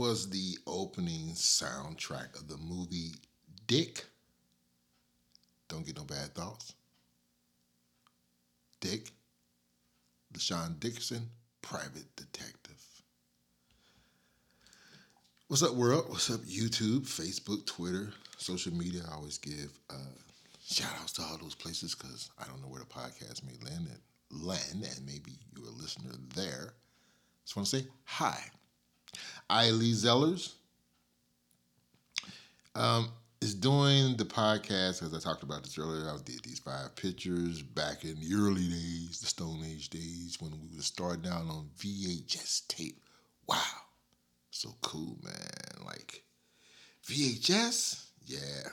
Was the opening soundtrack of the movie Dick. Don't get no bad thoughts. Dick, LaShawn Dickerson, private detective. What's up, world? What's up, YouTube, Facebook, Twitter, social media? I always give uh, shout outs to all those places because I don't know where the podcast may land and land, and maybe you're a listener there. Just want to say hi. I Lee Zellers um, is doing the podcast as I talked about this earlier. I did these five pictures back in the early days, the Stone Age days when we were starting out on VHS tape. Wow, so cool, man! Like VHS, yeah.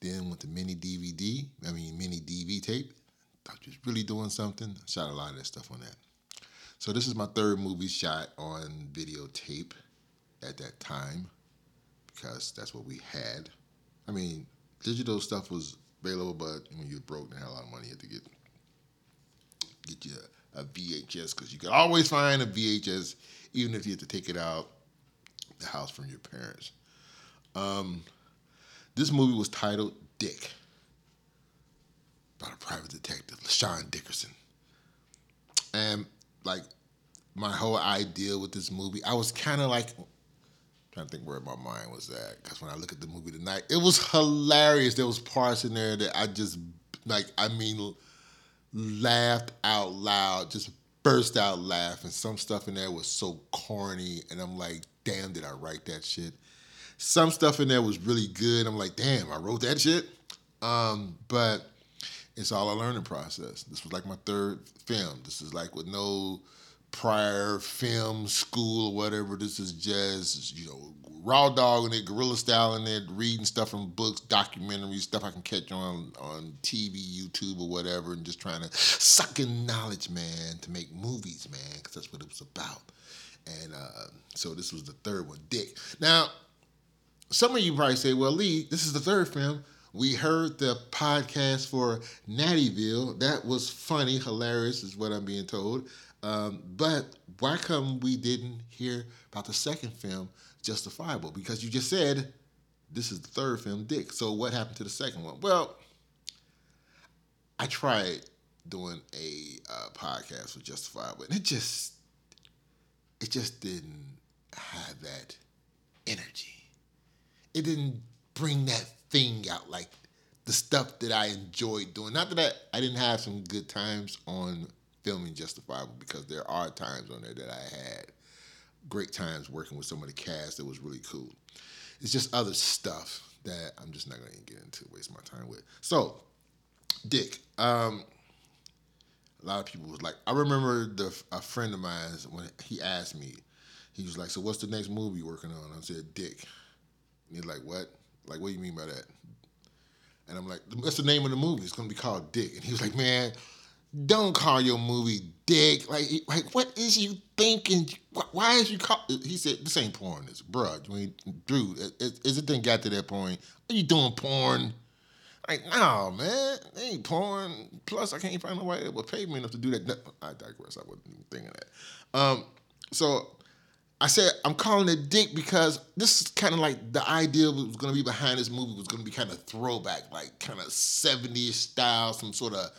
Then with the mini DVD, I mean mini DV tape, you was really doing something. Shot a lot of that stuff on that. So this is my third movie shot on videotape at that time because that's what we had. I mean, digital stuff was available, but when you broke and had a lot of money, you had to get get you a, a VHS because you could always find a VHS, even if you had to take it out the house from your parents. Um, this movie was titled Dick, about a private detective, LaShawn Dickerson. And like my whole idea with this movie, I was kind of like trying to think where my mind was at because when I look at the movie tonight, it was hilarious. There was parts in there that I just like. I mean, laughed out loud, just burst out laughing. Some stuff in there was so corny, and I'm like, damn, did I write that shit? Some stuff in there was really good. I'm like, damn, I wrote that shit. Um, but it's all a learning process. This was like my third film. This is like with no prior film school or whatever. This is just, you know, raw dog in it, guerrilla style in it, reading stuff from books, documentaries, stuff I can catch on on TV, YouTube, or whatever, and just trying to suck in knowledge, man, to make movies, man, because that's what it was about. And uh, so this was the third one, Dick. Now, some of you probably say, well, Lee, this is the third film. We heard the podcast for Nattyville. That was funny, hilarious, is what I'm being told. Um, but why come we didn't hear about the second film, Justifiable? Because you just said this is the third film, Dick. So what happened to the second one? Well, I tried doing a uh, podcast for Justifiable, and it just it just didn't have that energy. It didn't bring that thing out like the stuff that I enjoyed doing. Not that I, I didn't have some good times on filming Justifiable because there are times on there that I had great times working with some of the cast that was really cool. It's just other stuff that I'm just not going to get into, waste my time with. So, Dick, um, a lot of people was like, I remember the a friend of mine when he asked me, he was like, "So what's the next movie you working on?" I said, "Dick." And he's like, "What?" Like, what do you mean by that? And I'm like, what's the name of the movie? It's gonna be called Dick. And he was like, man, don't call your movie Dick. Like, like what is you thinking? Why is you call? He said, this ain't porn. This, bruh. I mean, dude, is it then got to that point? Are you doing porn? Like, no, man, ain't porn. Plus, I can't find nobody that would pay me enough to do that. I digress. I wasn't even thinking that. Um, so I said I'm calling it Dick because this is kind of like the idea was going to be behind this movie was going to be kind of throwback, like kind of 70s style, some sort of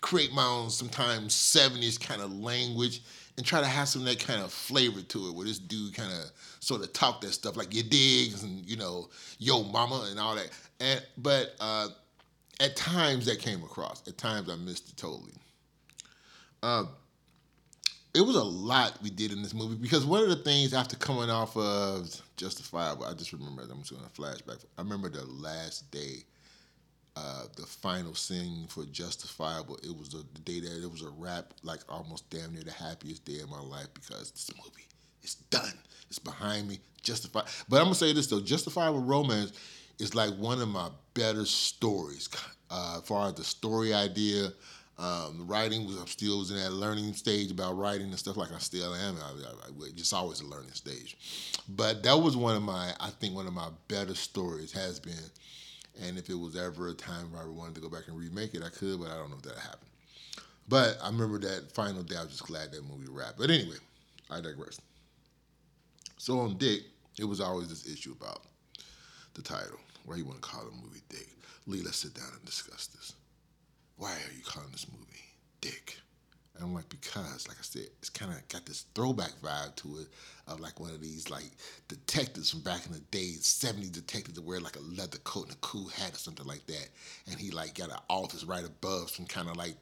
create my own sometimes 70s kind of language and try to have some that kind of flavor to it where this dude kind of sort of talk that stuff like your digs and you know yo mama and all that. And but uh, at times that came across. At times i missed it totally. Uh, it was a lot we did in this movie because one of the things after coming off of Justifiable, I just remember I'm just going to flashback. I remember the last day, uh, the final scene for Justifiable. It was the, day that it was a wrap, like almost damn near the happiest day of my life because this movie is done. It's behind me. Justified, but I'm gonna say this though: Justifiable Romance is like one of my better stories, uh, as far as the story idea um, writing was, I still was in that learning stage about writing and stuff like I still am. I, I, I, just always a learning stage. But that was one of my, I think one of my better stories has been. And if it was ever a time where I wanted to go back and remake it, I could, but I don't know if that happened. But I remember that final day, I was just glad that movie wrapped. But anyway, I digress. So on Dick, it was always this issue about the title. Why you want to call the movie Dick? Lee, let's sit down and discuss this. Why are you calling this movie Dick? And I'm like, because, like I said, it's kind of got this throwback vibe to it of like one of these like detectives from back in the day, 70 detectives that wear like a leather coat and a cool hat or something like that. And he like got an office right above some kind of like,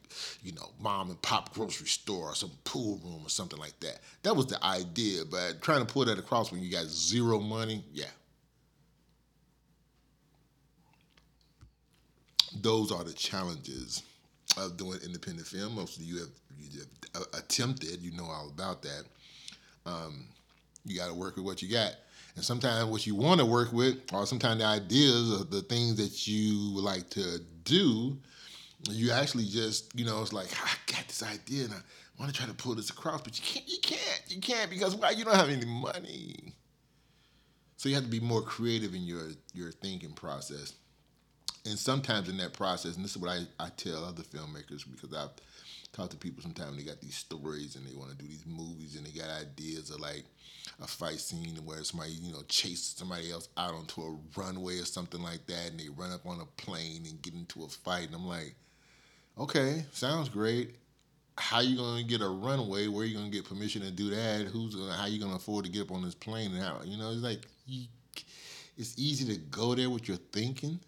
you know, mom and pop grocery store or some pool room or something like that. That was the idea, but trying to pull that across when you got zero money, yeah. Those are the challenges of doing independent film. Most of you have, you have attempted, you know all about that. Um, you got to work with what you got. And sometimes what you want to work with, or sometimes the ideas of the things that you would like to do, you actually just, you know, it's like, I got this idea and I want to try to pull this across, but you can't, you can't, you can't because why? You don't have any money. So you have to be more creative in your, your thinking process and sometimes in that process, and this is what I, I tell other filmmakers because I've talked to people sometimes they got these stories and they want to do these movies and they got ideas of like a fight scene where somebody, you know, chases somebody else out onto a runway or something like that and they run up on a plane and get into a fight. And I'm like, okay, sounds great. How you gonna get a runway? Where you gonna get permission to do that? Who's gonna? How you gonna afford to get up on this plane? And how you know? It's like it's easy to go there with your thinking,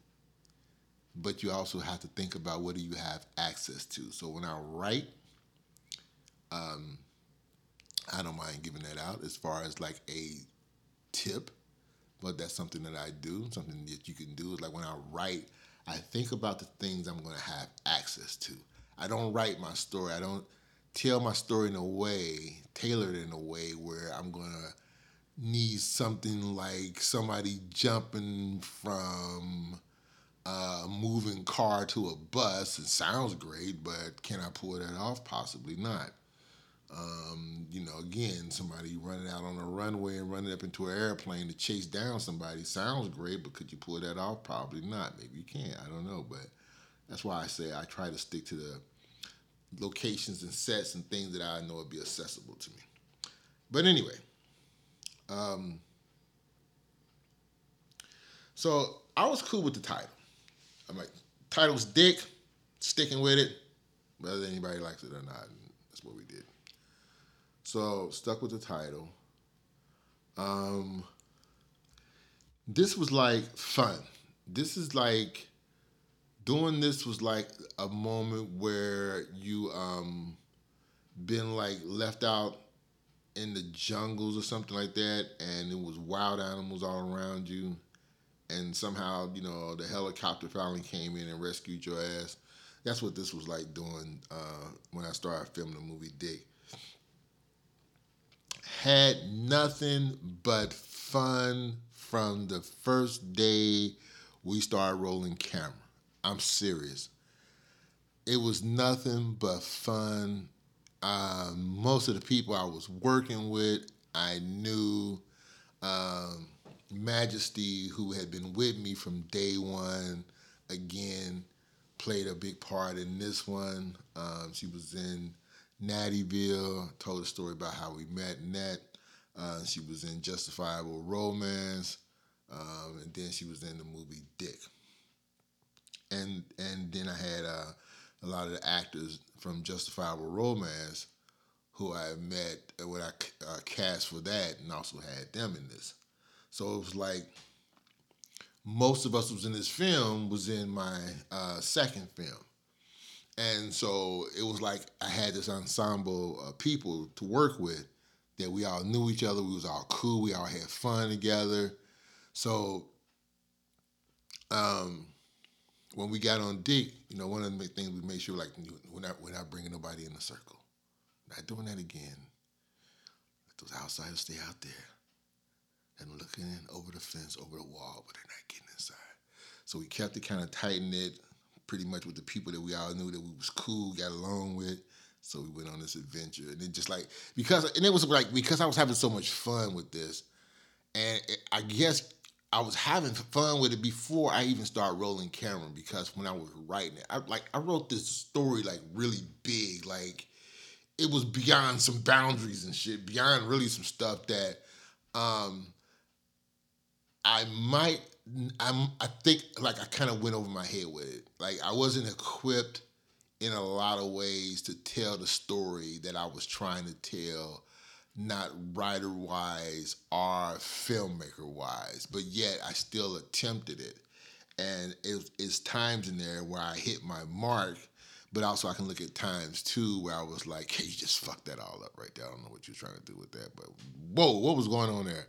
but you also have to think about what do you have access to. So when I write, um, I don't mind giving that out as far as like a tip, but that's something that I do. Something that you can do is like when I write, I think about the things I'm going to have access to. I don't write my story. I don't tell my story in a way, tailored in a way where I'm going to need something like somebody jumping from a moving car to a bus. It sounds great, but can I pull that off? Possibly not. Um, you know, again, somebody running out on a runway and running up into an airplane to chase down somebody sounds great, but could you pull that off? Probably not. Maybe you can't. I don't know. But that's why I say I try to stick to the locations and sets and things that I know would be accessible to me. But anyway, um, so I was cool with the title. I'm like, title's Dick, sticking with it, whether anybody likes it or not. That's what we did. So stuck with the title. Um, this was like fun. This is like doing this was like a moment where you um been like left out in the jungles or something like that and it was wild animals all around you and somehow you know the helicopter finally came in and rescued your ass. That's what this was like doing uh, when I started filming the movie Dick. Had nothing but fun from the first day we started rolling camera. I'm serious. It was nothing but fun. Uh, most of the people I was working with, I knew. Um, Majesty, who had been with me from day one, again played a big part in this one. Um, she was in Nattyville, told a story about how we met Nat. Uh, she was in Justifiable Romance, um, and then she was in the movie Dick. And and then I had uh, a lot of the actors from Justifiable Romance who I met when I uh, cast for that, and also had them in this. So it was like most of us was in this film was in my uh, second film. And so it was like I had this ensemble of people to work with that we all knew each other. We was all cool. We all had fun together. So um, when we got on Dick, you know, one of the things we made sure like we're not we're not bringing nobody in the circle. Not doing that again. Let those outsiders stay out there and looking in over the fence, over the wall, but they're not getting inside. So we kept it kind of tight knit, pretty much with the people that we all knew that we was cool, got along with. So we went on this adventure, and it just like because, and it was like because I was having so much fun with this, and it, I guess I was having fun with it before I even started rolling camera. Because when I was writing it, I like I wrote this story like really big, like it was beyond some boundaries and shit, beyond really some stuff that Um, I might. I'm. I think like I kind of went over my head with it. Like I wasn't equipped in a lot of ways to tell the story that I was trying to tell, not writer wise or filmmaker wise. But yet I still attempted it, and it, it's times in there where I hit my mark. But also, I can look at times too where I was like, "Hey, you just fucked that all up right there. I don't know what you're trying to do with that, but whoa, what was going on there?"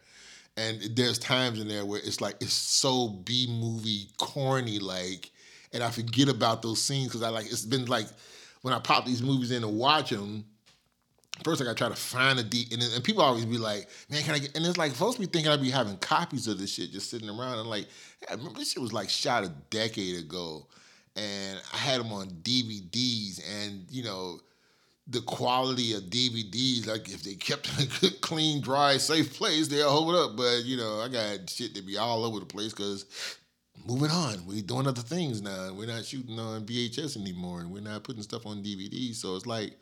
And there's times in there where it's like it's so B movie corny like, and I forget about those scenes because I like it's been like when I pop these movies in and watch them. First, I gotta try to find a deep, and, and people always be like, "Man, can I get?" And it's like folks be thinking I'd be having copies of this shit just sitting around, and like, I remember this shit was like shot a decade ago, and I had them on DVDs, and you know, the quality of DVDs, like if they kept in a good, clean, dry, safe place, they'll hold up. But you know, I got shit to be all over the place because moving on, we're doing other things now. We're not shooting on VHS anymore, and we're not putting stuff on DVD. So it's like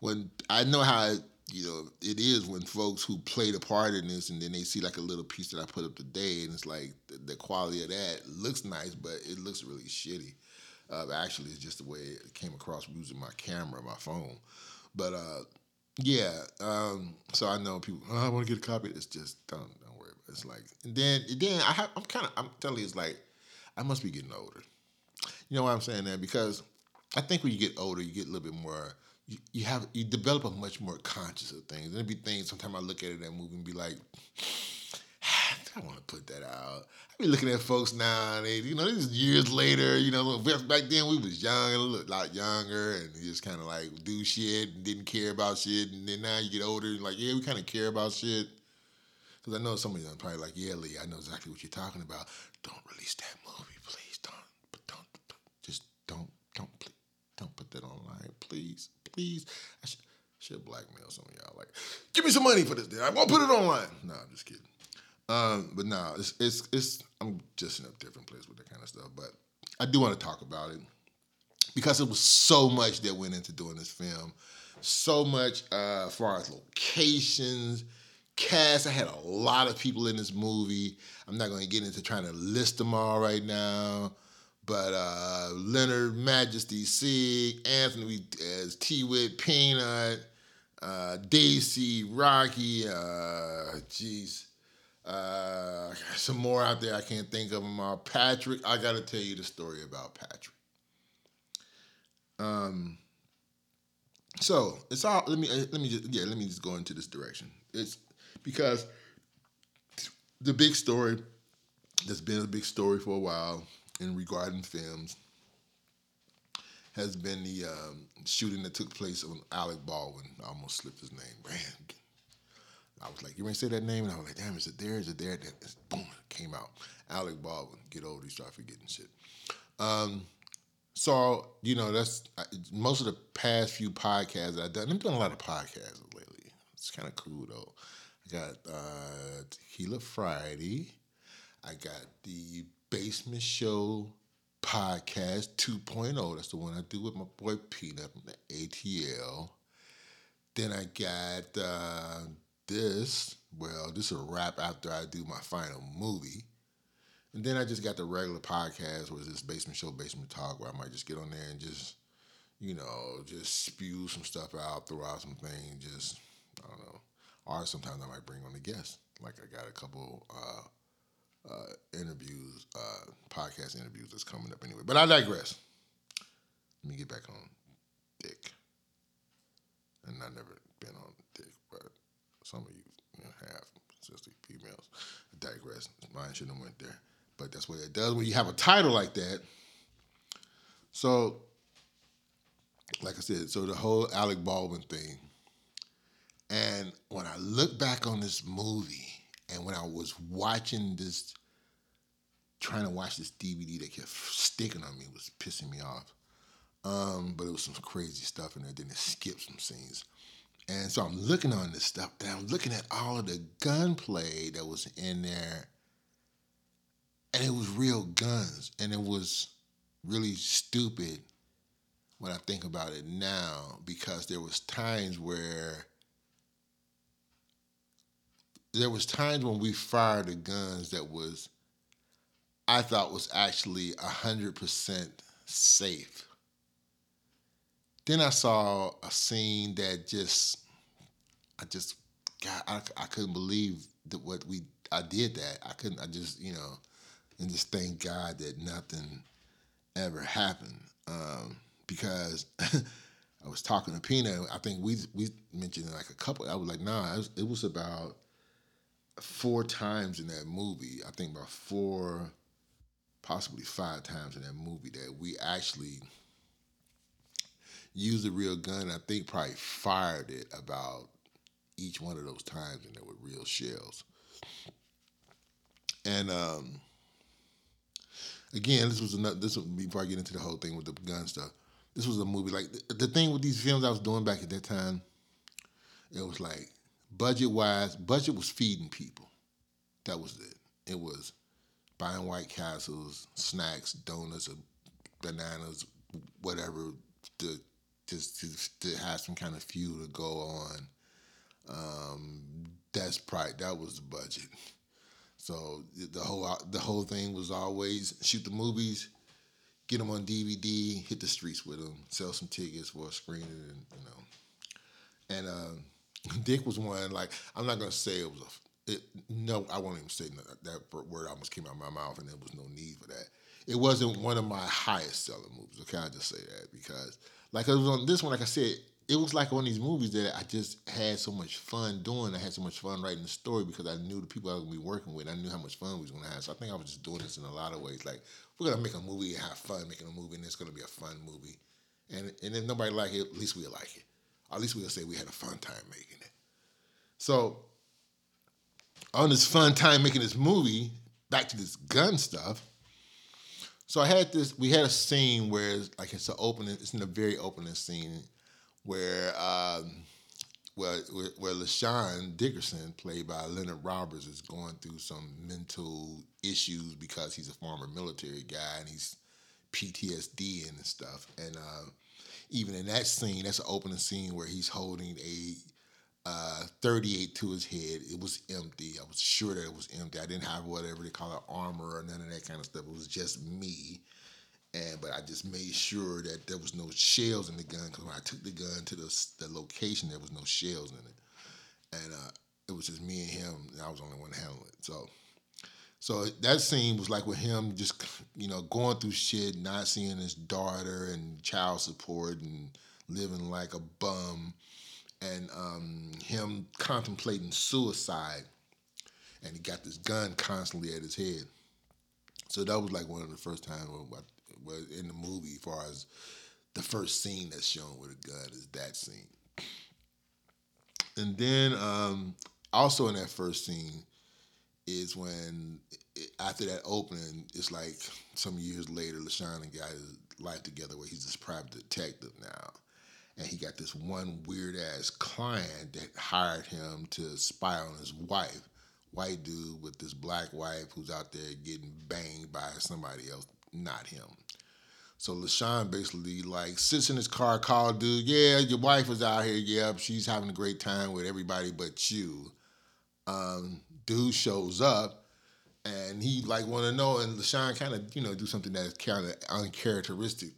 when I know how you know it is when folks who played a part in this, and then they see like a little piece that I put up today, and it's like the, the quality of that looks nice, but it looks really shitty. Uh, actually, it's just the way it came across using my camera, my phone. But uh, yeah, um, so I know people. Oh, I want to get a copy. It's just don't don't worry. About it. It's like and then then I have, I'm kind of I'm telling you, it's like I must be getting older. You know why I'm saying that? Because I think when you get older, you get a little bit more. You, you have you develop a much more conscious of things. There'll be things. Sometimes I look at it that movie and be like. I want to put that out. I be looking at folks now, and they, you know, this is years later. You know, back then we was young, a lot younger, and just kind of like do shit and didn't care about shit. And then now you get older, and like, yeah, we kind of care about shit. Because I know some of you are probably like, yeah, Lee, I know exactly what you're talking about. Don't release that movie, please. Don't, but don't, just don't, don't, please, don't put that online, please, please. I should, should blackmail some of y'all. Like, give me some money for this. I won't put it online. No, I'm just kidding. Um, but no, it's, it's it's I'm just in a different place with that kind of stuff. But I do want to talk about it because it was so much that went into doing this film. So much uh, as far as locations, cast. I had a lot of people in this movie. I'm not going to get into trying to list them all right now. But uh, Leonard Majesty Sig, Anthony as T Wit Peanut, uh, Daisy, Rocky, uh, jeez. Uh, some more out there I can't think of them all. Patrick, I got to tell you the story about Patrick. Um. So it's all. Let me uh, let me just yeah. Let me just go into this direction. It's because the big story that's been a big story for a while in regarding films has been the um, shooting that took place on Alec Baldwin. I almost slipped his name. Man, I was like, you ain't say that name? And I was like, damn, is it there? Is it there? Then boom, it came out. Alec Baldwin. Get old, you start forgetting shit. Um, so, you know, that's most of the past few podcasts I've done. I'm doing a lot of podcasts lately. It's kind of cool, though. I got uh, Tequila Friday. I got the Basement Show podcast 2.0. That's the one I do with my boy Peanut from the ATL. Then I got uh, this, well, this is a wrap after I do my final movie. And then I just got the regular podcast, where this basement show, basement talk, where I might just get on there and just, you know, just spew some stuff out, throw out some things, just, I don't know. Or sometimes I might bring on a guest. Like I got a couple uh, uh, interviews, uh, podcast interviews that's coming up anyway. But I digress. Let me get back on Dick. And I've never been on some of you, have especially females. I digress. Mine shouldn't have went there, but that's what it does when you have a title like that. So, like I said, so the whole Alec Baldwin thing, and when I look back on this movie, and when I was watching this, trying to watch this DVD that kept sticking on me, was pissing me off. Um, but it was some crazy stuff in there. Then it skipped some scenes. And so I'm looking on this stuff and I'm looking at all of the gunplay that was in there. And it was real guns. And it was really stupid when I think about it now because there was times where there was times when we fired the guns that was I thought was actually hundred percent safe. Then I saw a scene that just I just God I, I couldn't believe that what we I did that. I couldn't I just, you know, and just thank God that nothing ever happened. Um, because I was talking to Pina. I think we we mentioned like a couple. I was like, nah, it was, it was about four times in that movie. I think about four, possibly five times in that movie that we actually used a real gun. I think probably fired it about each one of those times, and there were real shells. And um, again, this was another. This was before I get into the whole thing with the gun stuff. This was a movie like the, the thing with these films I was doing back at that time. It was like budget wise, budget was feeding people. That was it. It was buying White Castles, snacks, donuts, bananas, whatever, to just to, to have some kind of fuel to go on. Um, that's probably that was the budget. So the whole the whole thing was always shoot the movies, get them on DVD, hit the streets with them, sell some tickets for a screening, and you know. And uh, Dick was one like I'm not gonna say it was a it, no, I won't even say that, that word almost came out of my mouth, and there was no need for that. It wasn't one of my highest selling movies. Okay, I just say that because like it was on this one, like I said, it was like one of these movies that I just had so much fun doing. I had so much fun writing the story because I knew the people I was gonna be working with. I knew how much fun we was gonna have. So I think I was just doing this in a lot of ways. Like we're gonna make a movie and have fun making a movie, and it's gonna be a fun movie. And and if nobody like it, at least we'll like it. At least we'll say we had a fun time making it. So on this fun time making this movie, back to this gun stuff. So I had this. We had a scene where, like, it's an opening. It's in the very opening scene where um, where where LaShawn Dickerson, played by Leonard Roberts, is going through some mental issues because he's a former military guy and he's PTSD and stuff. And uh, even in that scene, that's an opening scene where he's holding a uh, 38 to his head. It was empty. I was sure that it was empty. I didn't have whatever they call it armor or none of that kind of stuff. It was just me and but I just made sure that there was no shells in the gun because when I took the gun to the the location, there was no shells in it, and uh, it was just me and him, and I was the only one handling it. So, so that scene was like with him just you know going through shit, not seeing his daughter and child support and living like a bum, and um, him contemplating suicide, and he got this gun constantly at his head. So that was like one of the first times in the movie, as far as the first scene that's shown with a gun is that scene. And then um, also in that first scene is when after that opening, it's like some years later, LaShawn got his life together where he's this private detective now. And he got this one weird ass client that hired him to spy on his wife, white dude with this black wife who's out there getting banged by somebody else, not him. So LaShawn basically like sits in his car, call dude, yeah, your wife is out here, yeah, she's having a great time with everybody but you. Um, dude shows up and he like want to know, and LaShawn kind of you know do something that's kind of uncharacteristic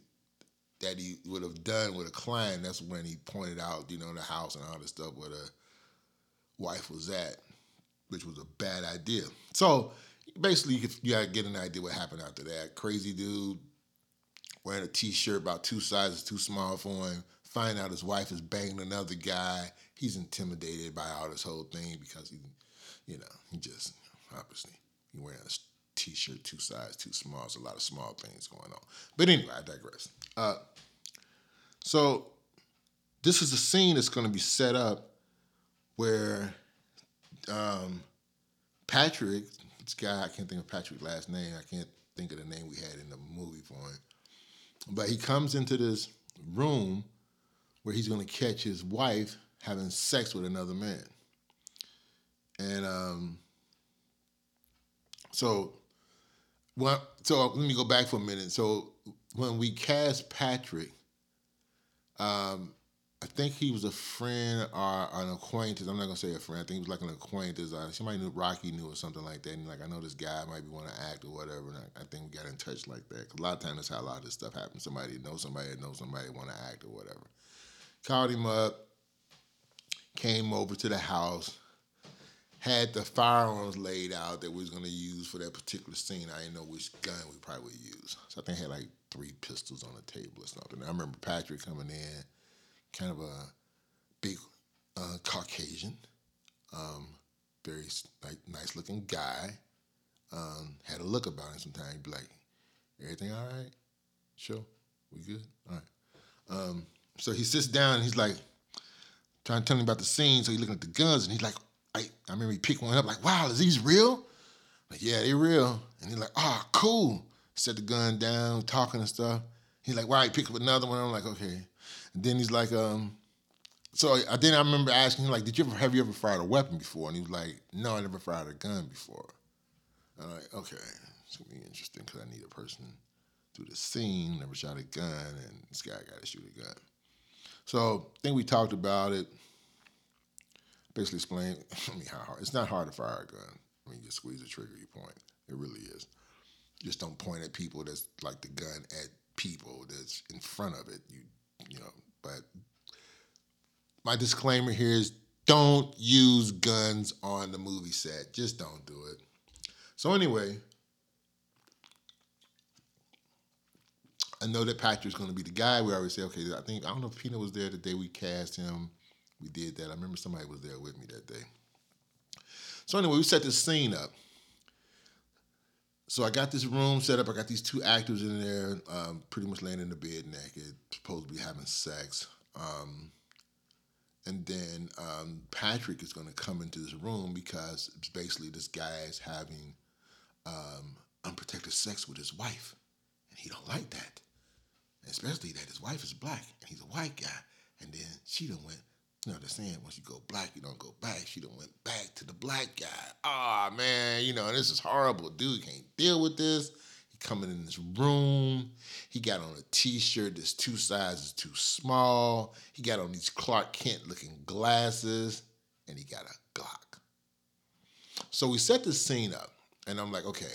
that he would have done with a client. That's when he pointed out, you know, the house and all this stuff where the wife was at, which was a bad idea. So basically, you, you gotta get an idea what happened after that. Crazy dude wearing a t-shirt about two sizes too small for him. Find out his wife is banging another guy. He's intimidated by all this whole thing because he, you know, he just obviously he wearing a t-shirt two sizes too small. There's a lot of small things going on. But anyway, I digress. Uh, so this is a scene that's going to be set up where um, Patrick, this guy, I can't think of Patrick's last name. I can't think of the name we had in the movie for him. But he comes into this room where he's going to catch his wife having sex with another man. And um, so, well, so let me go back for a minute. So when we cast Patrick, um, I think he was a friend or an acquaintance. I'm not gonna say a friend. I think he was like an acquaintance. Uh, somebody knew Rocky knew or something like that. And like I know this guy might be want to act or whatever. And I, I, think we got in touch like that. Cause a lot of times that's how a lot of this stuff happens. Somebody knows somebody that knows somebody want to act or whatever. Called him up. Came over to the house. Had the firearms laid out that we was gonna use for that particular scene. I didn't know which gun we probably would use. So I think I had like three pistols on the table or something. I remember Patrick coming in kind of a big uh, Caucasian, um, very like nice looking guy. Um, had a look about him sometimes. He'd be like, "Everything all right? Sure, we good? All right." Um, so he sits down and he's like trying to tell me about the scene. So he's looking at the guns and he's like, "I, I remember he picked one up. Like, wow, is these real?" Like, yeah, they real. And he's like, "Ah, oh, cool." Set the gun down, talking and stuff. He's like, "Why?" He picked up another one. I'm like, "Okay." And then he's like, um, so I, then I remember asking him like, did you ever have you ever fired a weapon before? And he was like, no, I never fired a gun before. And I'm like, okay, it's gonna be interesting because I need a person through the scene, never shot a gun, and this guy got to shoot a gun. So I think we talked about it. Basically explain I mean, how hard. It's not hard to fire a gun. I mean, you just squeeze the trigger, you point. It really is. Just don't point at people that's like the gun at people that's in front of it. You you know, but my disclaimer here is don't use guns on the movie set. Just don't do it. So anyway, I know that Patrick's going to be the guy. We always say, okay, I think I don't know if Pina was there the day we cast him. We did that. I remember somebody was there with me that day. So anyway, we set this scene up. So I got this room set up. I got these two actors in there, um, pretty much laying in the bed naked, supposed to be having sex. Um, and then um, Patrick is going to come into this room because basically this guy is having um, unprotected sex with his wife, and he don't like that, especially that his wife is black and he's a white guy. And then she done went you know, they're saying once you go black, you don't go back. She done went back to the black guy. Ah, oh, man, you know, this is horrible. Dude can't deal with this. He coming in this room. He got on a t-shirt that's two sizes too small. He got on these Clark Kent looking glasses, and he got a Glock. So we set the scene up, and I'm like, okay,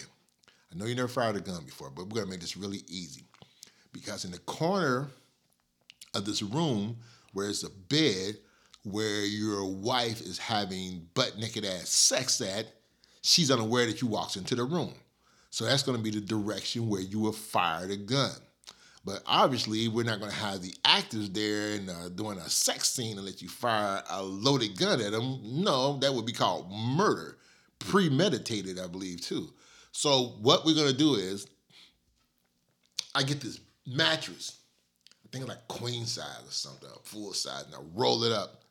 I know you never fired a gun before, but we're gonna make this really easy. Because in the corner of this room, where it's a bed, where your wife is having butt naked ass sex at, she's unaware that you walks into the room. So that's going to be the direction where you will fire the gun. But obviously, we're not going to have the actors there and uh, doing a sex scene and let you fire a loaded gun at them. No, that would be called murder, premeditated, I believe, too. So what we're going to do is, I get this mattress, I think like queen size or something, full size, and I roll it up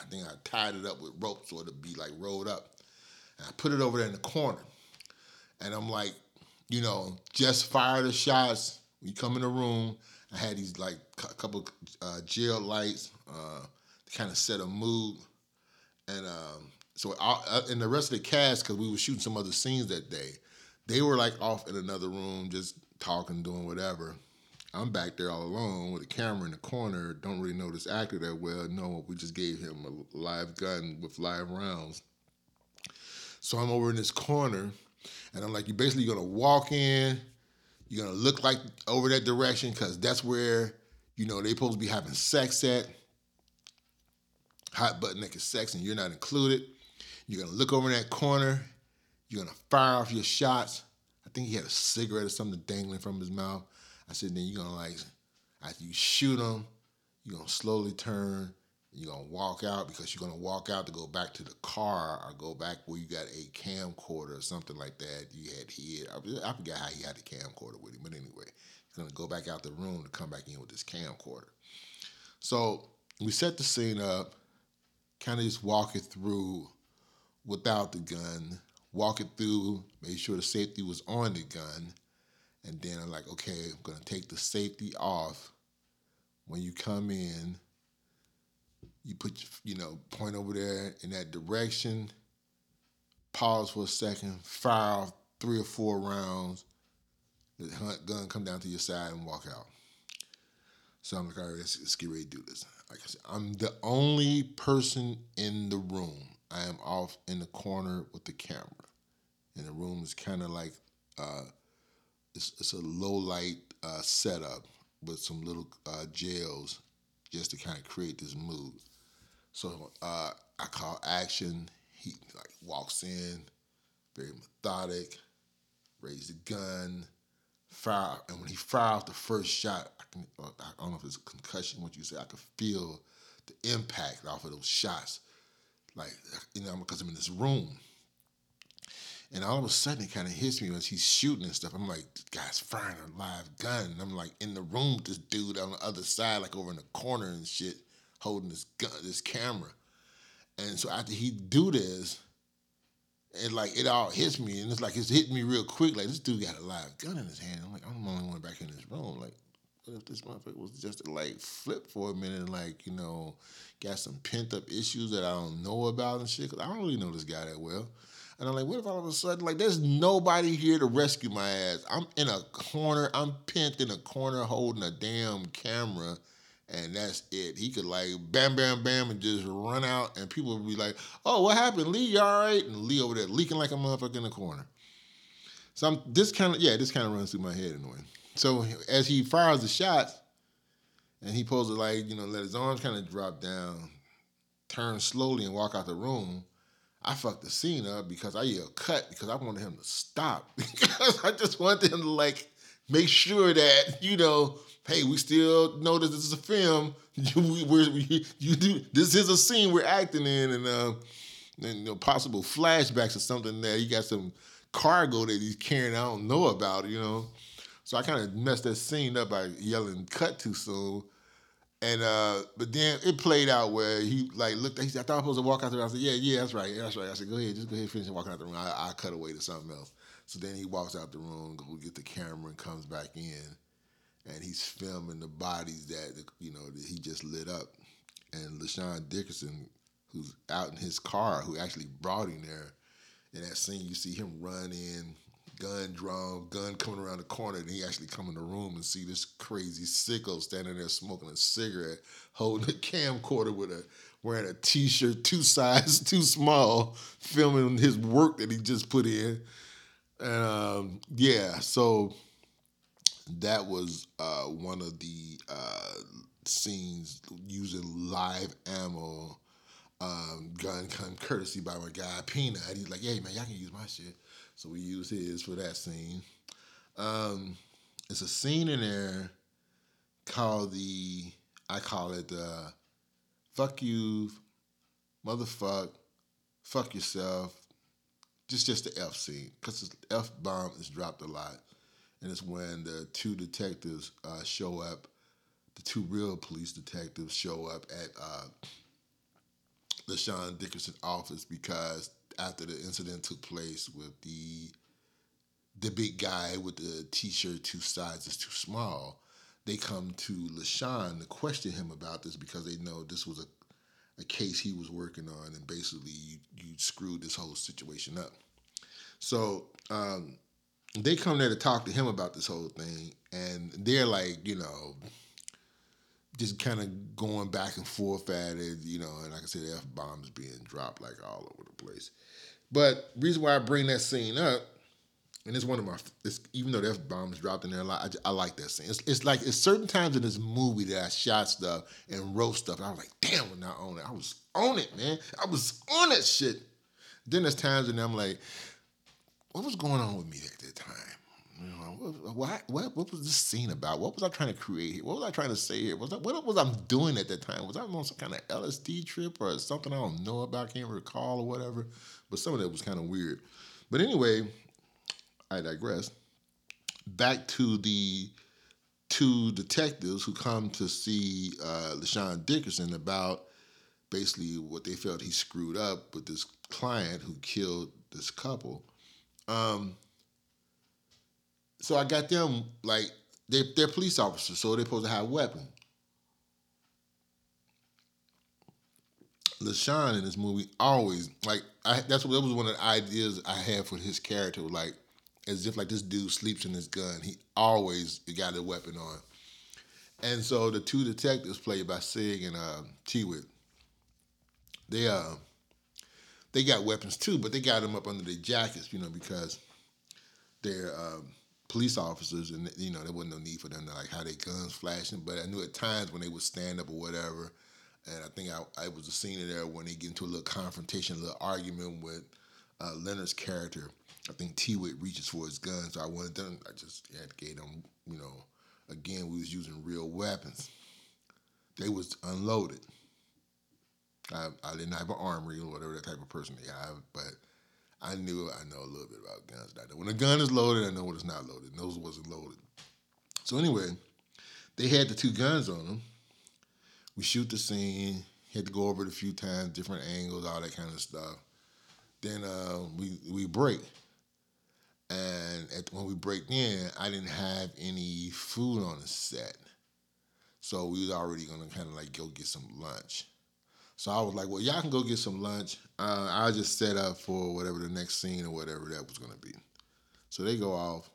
I think I tied it up with rope so it'd be like rolled up. And I put it over there in the corner. And I'm like, you know, just fire the shots. You come in the room, I had these like a couple uh, gel lights uh, to kind of set a mood. And um, so, I, uh, and the rest of the cast, because we were shooting some other scenes that day, they were like off in another room, just talking, doing whatever. I'm back there all alone with a camera in the corner. Don't really know this actor that well. No, we just gave him a live gun with live rounds. So I'm over in this corner, and I'm like, you're basically gonna walk in. You're gonna look like over that direction because that's where you know they supposed to be having sex at. Hot butt naked sex, and you're not included. You're gonna look over in that corner. You're gonna fire off your shots. I think he had a cigarette or something dangling from his mouth. I said, then you're gonna like, after you shoot them, you're gonna slowly turn. You're gonna walk out because you're gonna walk out to go back to the car or go back where you got a camcorder or something like that. You had hid. I, forgot how he had the camcorder with him, but anyway, he's gonna go back out the room to come back in with this camcorder. So we set the scene up, kind of just walk it through without the gun, walk it through, make sure the safety was on the gun, and then I'm like, okay, I'm gonna take the safety off. When you come in, you put you know point over there in that direction. Pause for a second, fire off three or four rounds. The hunt gun come down to your side and walk out. So I'm like, all right, let's, let's get ready to do this. Like I said, I'm the only person in the room. I am off in the corner with the camera, and the room is kind of like uh, it's, it's a low light uh, setup with some little uh, gels just to kind of create this mood. So uh, I call action. He like walks in, very methodic, raise the gun, fire, and when he fired the first shot, I can uh, I don't know if it's concussion. What you say, I could feel the impact off of those shots, like you know, because I'm in this room. And all of a sudden, it kind of hits me as he's shooting and stuff. I'm like, guy's firing a live gun. And I'm like in the room with this dude on the other side, like over in the corner and shit, holding this gun, this camera. And so after he do this, and like it all hits me, and it's like it's hitting me real quick. Like this dude got a live gun in his hand. I'm like, I'm the only one back in this room. Like, what if this motherfucker was just like flip for a minute, and like you know, got some pent up issues that I don't know about and shit? Cause I don't really know this guy that well. And I'm like, what if all of a sudden, like, there's nobody here to rescue my ass? I'm in a corner, I'm pent in a corner holding a damn camera, and that's it. He could, like, bam, bam, bam, and just run out, and people would be like, oh, what happened? Lee, you all right? And Lee over there leaking like a motherfucker in the corner. So I'm, this kind of, yeah, this kind of runs through my head in a way. So as he fires the shots, and he pulls it like, you know, let his arms kind of drop down, turn slowly and walk out the room, I fucked the scene up because I yelled cut because I wanted him to stop. because I just wanted him to like make sure that, you know, hey, we still know that this is a film. You, we're, we, you do this is a scene we're acting in and uh and you know, possible flashbacks or something that he got some cargo that he's carrying I don't know about, you know. So I kind of messed that scene up by yelling cut too soon. And uh, but then it played out where he like looked. At he said, "I thought I was supposed to walk out there." I said, "Yeah, yeah, that's right, yeah, that's right." I said, "Go ahead, just go ahead, finish walking out the room. I, I cut away to something else." So then he walks out the room, go get the camera, and comes back in, and he's filming the bodies that you know that he just lit up. And LaShawn Dickerson, who's out in his car, who actually brought him there, in that scene you see him run in, gun drawn, gun coming around the corner, and he actually come in the room and see this crazy sicko standing there smoking a cigarette, holding a camcorder with a wearing a t-shirt two sizes too small, filming his work that he just put in. And um, yeah, so that was uh, one of the uh, scenes using live ammo. Um, gun come courtesy by my guy Peanut. He's like, "Hey man, y'all can use my shit." So we use his for that scene. Um, it's a scene in there called the I call it the fuck you, motherfuck, fuck yourself. Just just the F scene because the F bomb is dropped a lot, and it's when the two detectives uh, show up, the two real police detectives show up at uh, LaShawn Dickerson office because after the incident took place with the the big guy with the t-shirt two sizes too small, they come to LaShawn to question him about this because they know this was a, a case he was working on and basically you, you screwed this whole situation up. So um, they come there to talk to him about this whole thing and they're like, you know, just kind of going back and forth at it, you know, and like I said, F bombs being dropped like all over the place. But reason why I bring that scene up, and it's one of my, it's, even though F bombs dropped in there a lot, I, I like that scene. It's, it's, like it's certain times in this movie that I shot stuff and wrote stuff, and I was like, damn, we're not on it. I was on it, man. I was on that shit. Then there's times when I'm like, what was going on with me at that time? Know, what, what, what was this scene about? What was I trying to create here? What was I trying to say here? Was I, what was I doing at that time? Was I on some kind of LSD trip or something I don't know about, can't recall or whatever? But some of that was kind of weird. But anyway, I digress. Back to the two detectives who come to see uh, LaShawn Dickerson about basically what they felt he screwed up with this client who killed this couple. Um, so I got them like they they're police officers, so they're supposed to have a weapon. LaShawn in this movie always like I that's what that was one of the ideas I had for his character, like as if like this dude sleeps in his gun. He always got a weapon on. And so the two detectives played by Sig and uh, T-Wit, they uh they got weapons too, but they got them up under their jackets, you know, because they're um, police officers, and you know there wasn't no need for them to like have their guns flashing. But I knew at times when they would stand up or whatever, and I think I, I was a scene there when they get into a little confrontation, a little argument with uh, Leonard's character. I think T Wit reaches for his gun, so I wanted them. I just had gave them, you know, again we was using real weapons. They was unloaded. I, I didn't have an armory or whatever that type of person they have, but I knew I know a little bit about guns. When a gun is loaded, I know when it's not loaded. Those wasn't loaded. So anyway, they had the two guns on them. We shoot the scene. Had to go over it a few times, different angles, all that kind of stuff. Then uh, we we break, and at, when we break in, I didn't have any food on the set, so we was already gonna kind of like go get some lunch. So I was like, well, y'all can go get some lunch. Uh, I'll just set up for whatever the next scene or whatever that was going to be. So they go off.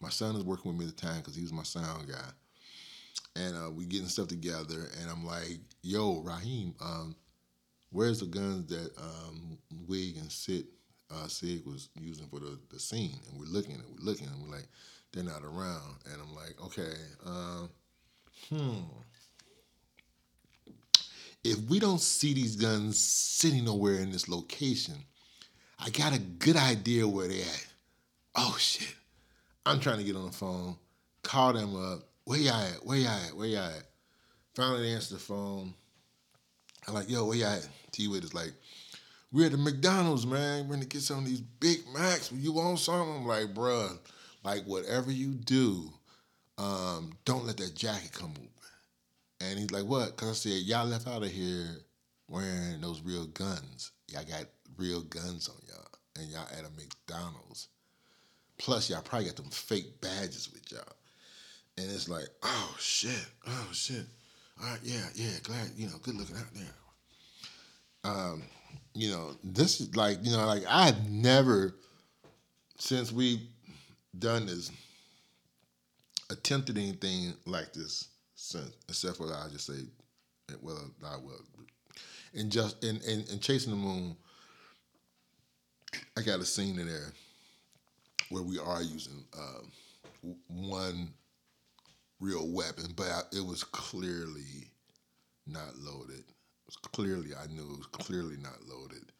My son is working with me at the time because he was my sound guy. And uh, we getting stuff together. And I'm like, yo, Raheem, um, where's the guns that um, Wig and Sid, uh, Sig was using for the, the scene? And we're looking and we're looking and we're like, they're not around. And I'm like, okay, uh, hmm if we don't see these guns sitting nowhere in this location, I got a good idea where they're at. Oh shit. I'm trying to get on the phone, call them up. Where y'all at? Where y'all at? Where y'all at? Finally answer the phone. I'm like, yo, where y'all at? T-Wit is like, we're at the McDonald's, man. We're gonna get some of these Big Macs. You want something? I'm like, bruh, like whatever you do, um, don't let that jacket come and he's like, what? Because I said, y'all left out of here wearing those real guns. Y'all got real guns on y'all. And y'all at a McDonald's. Plus, y'all probably got them fake badges with y'all. And it's like, oh shit, oh shit. All right, yeah, yeah, glad, you know, good looking out there. Um, you know, this is like, you know, like I've never, since we done this, attempted anything like this since, except for I just say, well, I will. And just in, in, in chasing the moon, I got a scene in there where we are using uh, one real weapon, but I, it was clearly not loaded. It was clearly I knew it was clearly not loaded,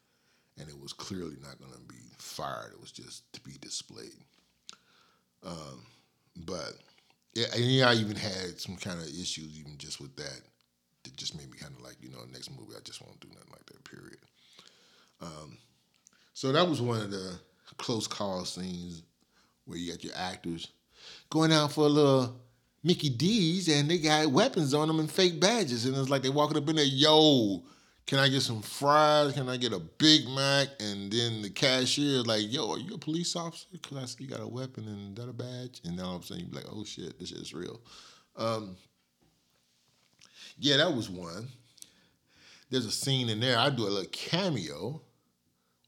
and it was clearly not going to be fired. It was just to be displayed. Um, but yeah, and I even had some kind of issues even just with that. That just made me kind of like, you know, next movie I just won't do nothing like that. Period. Um, so that was one of the close call scenes where you got your actors going out for a little Mickey D's and they got weapons on them and fake badges, and it's like they walking up in there, yo, can I get some fries? Can I get a Big Mac? And then the cashier is like, yo, are you a police officer? Because I see you got a weapon and that a badge. And then all of a sudden you be like, oh shit, this is real. Um, yeah, that was one. There's a scene in there. I do a little cameo.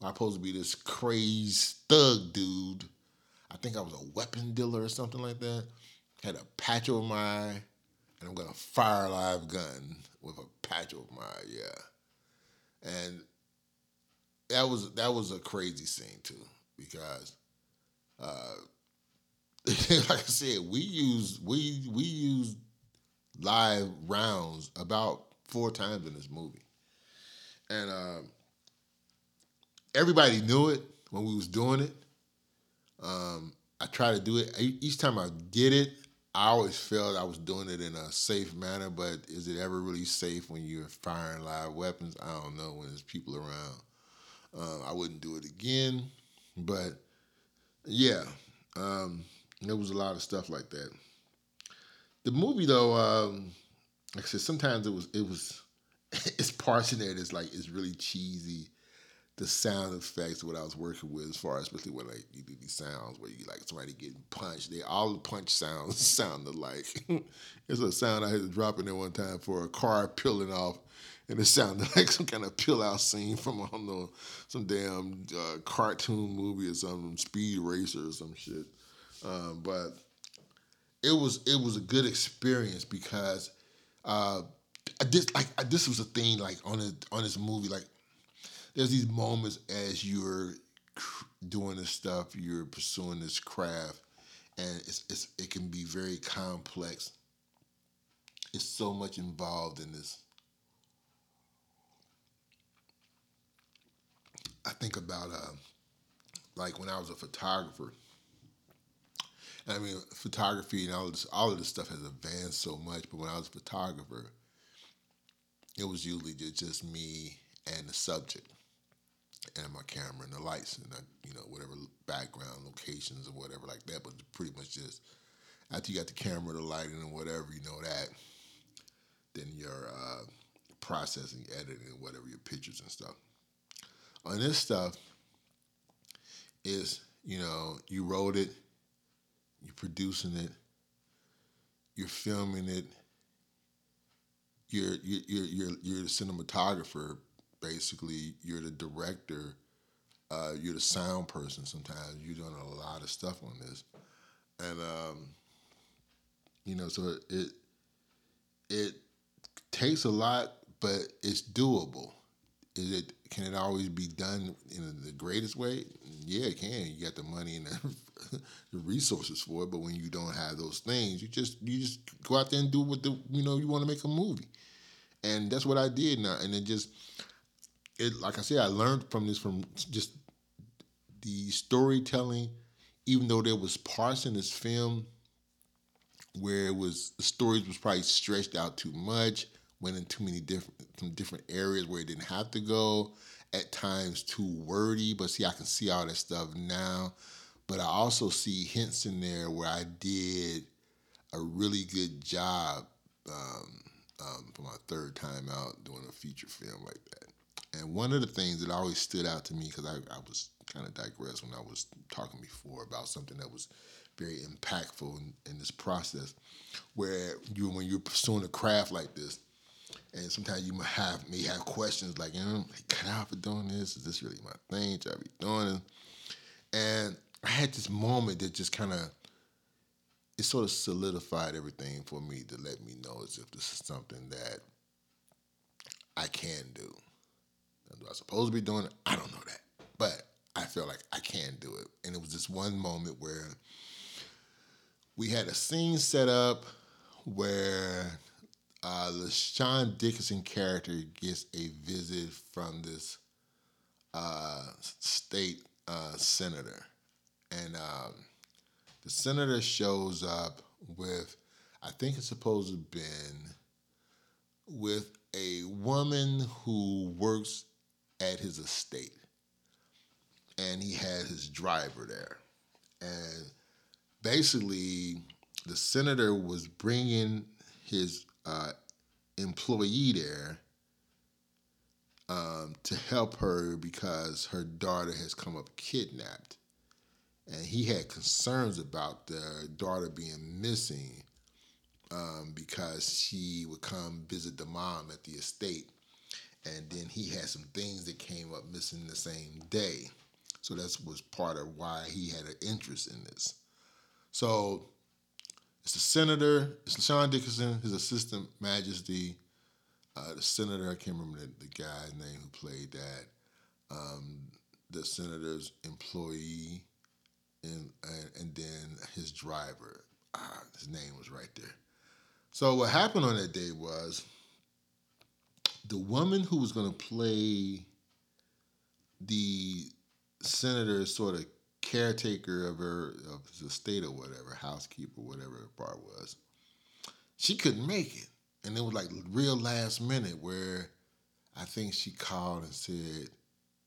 I'm supposed to be this crazed thug dude. I think I was a weapon dealer or something like that. Had a patch over my eye, and I'm gonna fire a live gun with a patch over my eye. Yeah and that was that was a crazy scene too because uh, like I said, we use we we use live rounds about four times in this movie, and uh, everybody knew it when we was doing it. Um, I try to do it each time I did it. I always felt I was doing it in a safe manner, but is it ever really safe when you're firing live weapons? I don't know when there's people around. Um, I wouldn't do it again, but yeah, um, there was a lot of stuff like that. The movie, though, um, like I said, sometimes it was it was it's parts in there that's like it's really cheesy the sound effects what I was working with as far as especially when like you do these sounds where you like somebody getting punched. They all the punch sounds sound alike. There's a sound I had to drop in there one time for a car peeling off, and it sounded like some kind of peel out scene from I don't know some damn uh, cartoon movie or some speed racer or some shit. Um, but it was it was a good experience because uh, this like this was a thing like on a, on this movie like there's these moments as you're doing this stuff, you're pursuing this craft, and it's, it's it can be very complex. It's so much involved in this. I think about uh, like when I was a photographer. I mean, photography and all this, all of this stuff has advanced so much. But when I was a photographer, it was usually just me and the subject and my camera and the lights and I, you know whatever background locations or whatever like that. But pretty much just after you got the camera, the lighting, and whatever you know that, then your uh, processing, editing, whatever your pictures and stuff. On this stuff is you know you wrote it, you're producing it, you're filming it. You're you're you're you're, you're the cinematographer basically you're the director, uh, you're the sound person. Sometimes you're doing a lot of stuff on this, and um, you know, so it it takes a lot, but it's doable. Is it can it always be done in the greatest way? Yeah, it can. You got the money and the, the resources for it, but when you don't have those things, you just you just go out there and do what the you know you want to make a movie, and that's what I did now. And it just it like I said, I learned from this from just the storytelling. Even though there was parts in this film where it was the stories was probably stretched out too much, went in too many different from different areas where it didn't have to go. At times too wordy, but see, I can see all that stuff now. But I also see hints in there where I did a really good job um, um, for my third time out doing a feature film like that. And one of the things that always stood out to me, because I, I was kind of digress when I was talking before about something that was very impactful in, in this process, where you when you're pursuing a craft like this, and sometimes you may have may have questions like, you know, cut out for doing this. Is this really my thing? Should I be doing it? And I had this moment that just kind of it sort of solidified everything for me to let me know as if this is something that I can do. Do I supposed to be doing it? I don't know that. But I feel like I can do it. And it was this one moment where we had a scene set up where uh, the Sean Dickerson character gets a visit from this uh, state uh, senator. And um, the senator shows up with, I think it's supposed to have been with a woman who works at his estate. And he had his driver there. And basically, the senator was bringing his uh, employee there um, to help her because her daughter has come up kidnapped. And he had concerns about the daughter being missing um, because she would come visit the mom at the estate and then he had some things that came up missing the same day. So that was part of why he had an interest in this. So it's the senator, it's Sean Dickerson, his assistant majesty, uh, the senator, I can't remember the, the guy's name who played that, um, the senator's employee, and, and, and then his driver. Ah, his name was right there. So what happened on that day was the woman who was going to play the senator sort of caretaker of her of the state or whatever, housekeeper, whatever her part was, she couldn't make it. And it was like real last minute where I think she called and said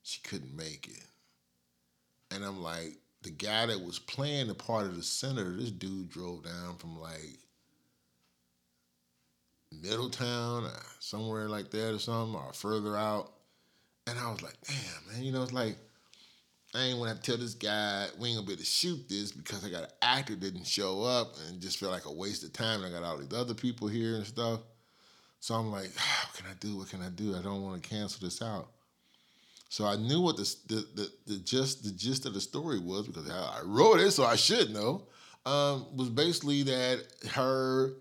she couldn't make it. And I'm like, the guy that was playing the part of the senator, this dude drove down from like Middletown or somewhere like that or something, or further out. And I was like, damn, man, you know, it's like, I ain't to tell this guy we ain't gonna be able to shoot this because I got an actor didn't show up and just feel like a waste of time. And I got all these other people here and stuff. So I'm like, ah, what can I do? What can I do? I don't want to cancel this out. So I knew what the the, the, the, gist the gist of the story was because I, I wrote it, so I should know. um, was basically that her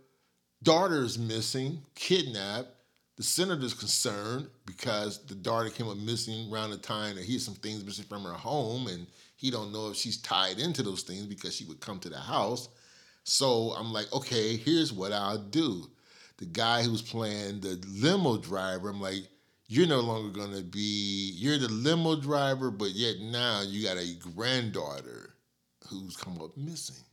daughter's missing, kidnapped. The senator's concerned because the daughter came up missing around the time that he had some things missing from her home, and he don't know if she's tied into those things because she would come to the house. So I'm like, okay, here's what I'll do. The guy who's playing the limo driver, I'm like, you're no longer gonna be, you're the limo driver, but yet now you got a granddaughter who's come up missing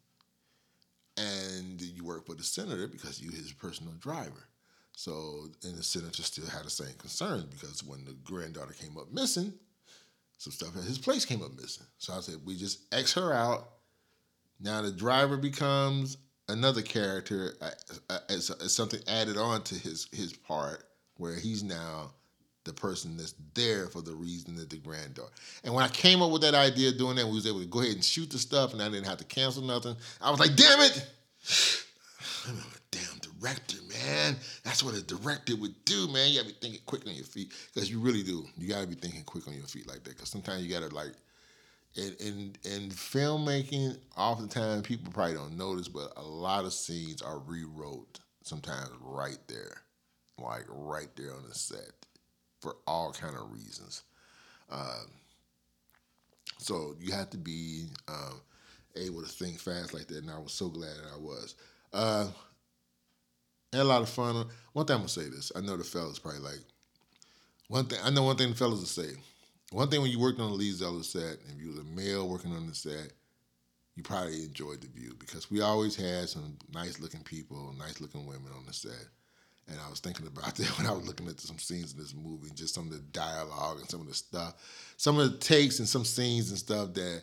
and you work for the senator because you his personal driver. So, and the senator still had the same concerns because when the granddaughter came up missing, some stuff at his place came up missing. So I said, we just X her out. Now the driver becomes another character uh, uh, as, as something added on to his his part, where he's now the person that's there for the reason that the granddaughter. And when I came up with that idea doing that, we was able to go ahead and shoot the stuff, and I didn't have to cancel nothing. I was like, damn it! I'm a damn director, man. That's what a director would do, man. You gotta be thinking quick on your feet, because you really do. You gotta be thinking quick on your feet like that, because sometimes you gotta like. And, in in filmmaking, oftentimes people probably don't notice, but a lot of scenes are rewrote sometimes right there, like right there on the set for all kind of reasons. Um, so you have to be um, able to think fast like that, and I was so glad that I was. Uh, had a lot of fun. One thing I'm gonna say this. I know the fellas probably like one thing. I know one thing the fellas will say. One thing when you worked on the Lee Zeller set, if you was a male working on the set, you probably enjoyed the view because we always had some nice looking people, nice looking women on the set. And I was thinking about that when I was looking at some scenes in this movie, just some of the dialogue and some of the stuff, some of the takes and some scenes and stuff that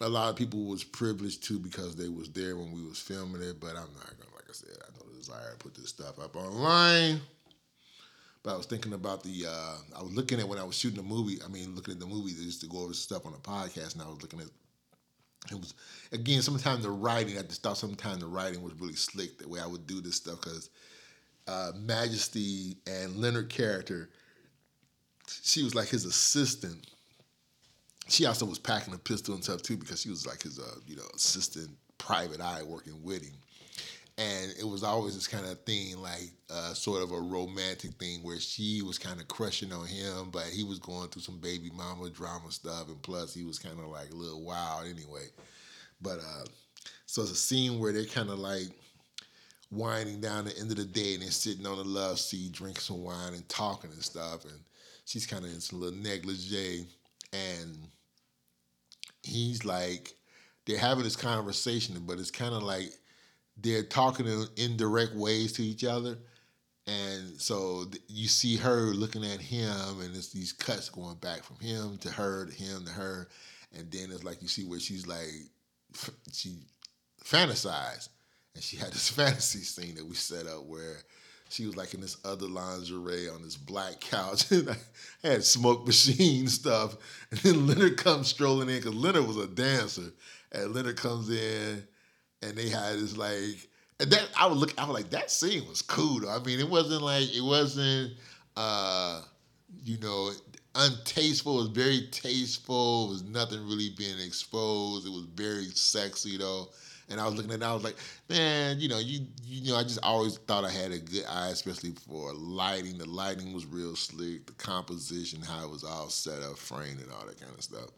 a lot of people was privileged to because they was there when we was filming it. But I'm not gonna, like I said, I don't desire to put this stuff up online. But I was thinking about the, uh, I was looking at when I was shooting the movie. I mean, looking at the movie just to go over stuff on the podcast, and I was looking at it was again sometimes the writing. I just thought sometimes the writing was really slick the way I would do this stuff because uh, Majesty and Leonard character, she was like his assistant. She also was packing a pistol and stuff too because she was like his uh, you know assistant private eye working with him. And it was always this kind of thing, like uh, sort of a romantic thing, where she was kind of crushing on him, but he was going through some baby mama drama stuff, and plus he was kind of like a little wild anyway. But uh, so it's a scene where they're kind of like winding down the end of the day and they're sitting on the love seat, drinking some wine and talking and stuff. And she's kind of in some little negligee. And he's like, they're having this conversation, but it's kind of like they're talking in indirect ways to each other. And so you see her looking at him, and it's these cuts going back from him to her to him to her. And then it's like you see where she's like, she fantasized and she had this fantasy scene that we set up where she was like in this other lingerie on this black couch and I had smoke machine stuff. And then Leonard comes strolling in because Leonard was a dancer. And Leonard comes in and they had this like and that I would look I was like that scene was cool though. I mean it wasn't like it wasn't uh you know untasteful, it was very tasteful, it was nothing really being exposed. It was very sexy though. And I was looking at it, I was like, man, you know, you you know, I just always thought I had a good eye, especially for lighting. The lighting was real slick, the composition, how it was all set up, framed, and all that kind of stuff.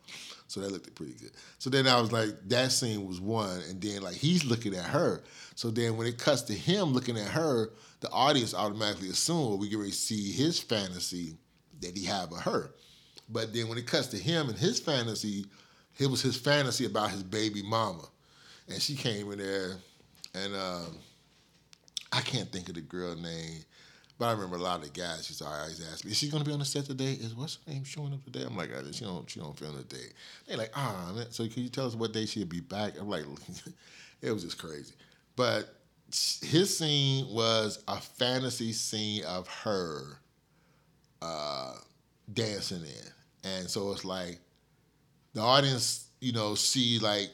So that looked pretty good. So then I was like, that scene was one, and then like he's looking at her. So then when it cuts to him looking at her, the audience automatically assume we to see his fantasy that he had with her. But then when it cuts to him and his fantasy, it was his fantasy about his baby mama and she came in there, and um, I can't think of the girl name, but I remember a lot of the guys to always ask me, "Is she to be on the set today? Is what's her name showing up today?" I'm like, "She don't, she don't film today." They like, "Ah, oh, so can you tell us what day she'll be back?" I'm like, it was just crazy, but his scene was a fantasy scene of her uh, dancing in, and so it's like the audience, you know, see like,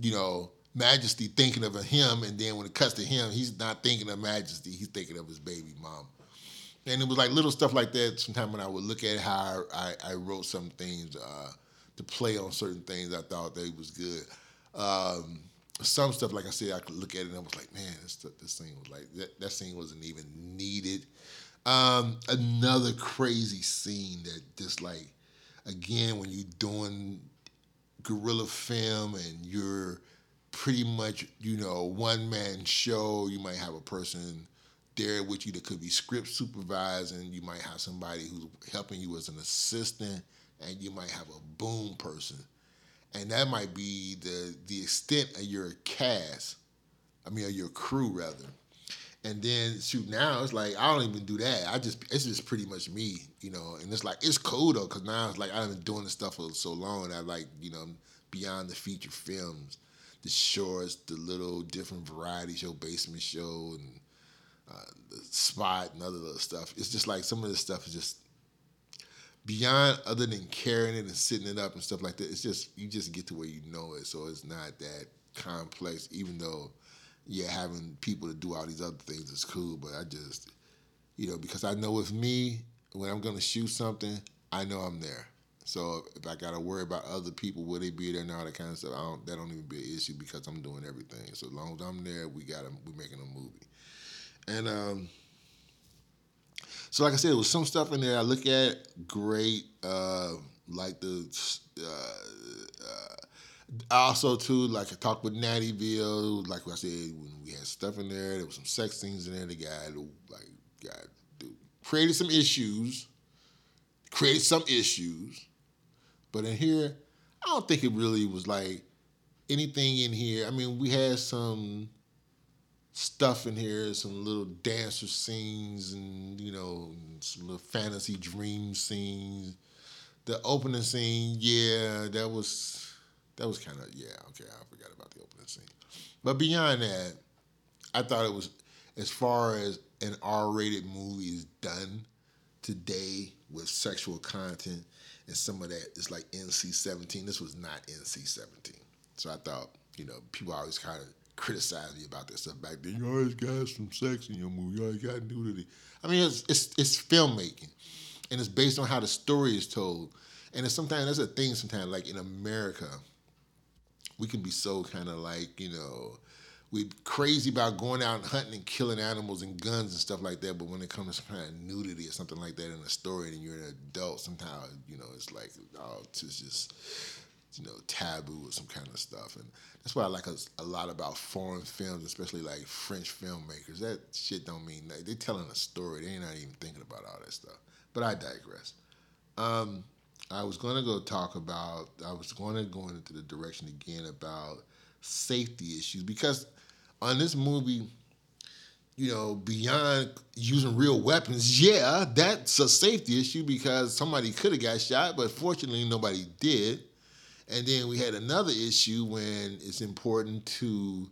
you know, Majesty thinking of him, and then when it cuts to him, he's not thinking of Majesty. He's thinking of his baby mom. And it was like little stuff like that. Sometimes when I would look at how I, I wrote some things uh, to play on certain things, I thought they was good. Um, some stuff, like I said, I could look at it and I was like, man, this this scene was like that. That scene wasn't even needed. Um, another crazy scene that just like, again, when you're doing guerrilla film and you're pretty much, you know, one man show, you might have a person there with you that could be script supervising. You might have somebody who's helping you as an assistant, and you might have a boom person, and that might be the the extent of your cast. I mean, of your crew rather. And then shoot, now it's like I don't even do that. I just it's just pretty much me, you know. And it's like it's cool though, cause now it's like I've been doing this stuff for so long. I like you know beyond the feature films, the shorts, the little different variety show, basement show, and uh, the spot and other little stuff. It's just like some of this stuff is just beyond other than carrying it and sitting it up and stuff like that. It's just you just get to where you know it, so it's not that complex. Even though yeah, having people to do all these other things is cool, but I just, you know, because I know with me, when I'm gonna shoot something, I know I'm there. So if I gotta worry about other people, will they be there all that kind of stuff, I don't, that don't even be an issue because I'm doing everything. So as long as I'm there, we got we making a movie. And um, so like I said, there was some stuff in there I look at great, uh, like the uh, uh, also too, like I talked with Nattyville, like I said, when we had stuff in there, there was some sex scenes in there. The guy like got created some issues, created some issues, but in here, I don't think it really was like anything in here. I mean, we had some stuff in here, some little dancer scenes, and you know, some little fantasy dream scenes. The opening scene, yeah, that was that was kind of yeah okay I forgot about the opening scene, but beyond that, I thought it was as far as an R-rated movie is done today with sexual content and some of that is like NC-17. This was not NC-17, so I thought you know people always kind of criticize me about this stuff back then. You always got some sex in your movie. You always got nudity. I mean, it's it's it's filmmaking, and it's based on how the story is told. And it's sometimes that's a thing. Sometimes, like in America, we can be so kind of like you know we crazy about going out and hunting and killing animals and guns and stuff like that. But when it comes to some kind of nudity or something like that in a story, and you're an adult, sometimes you know it's like oh, it's just you know taboo or some kind of stuff. And that's what I like a, a lot about foreign films, especially like French filmmakers. That shit don't mean. They're telling a story. They're not even thinking about all that stuff. But I digress. Um, I was going to go talk about, I was going to go into the direction again about safety issues because on this movie, you know, beyond using real weapons, yeah, that's a safety issue because somebody could have got shot, but fortunately nobody did. And then we had another issue when it's important to,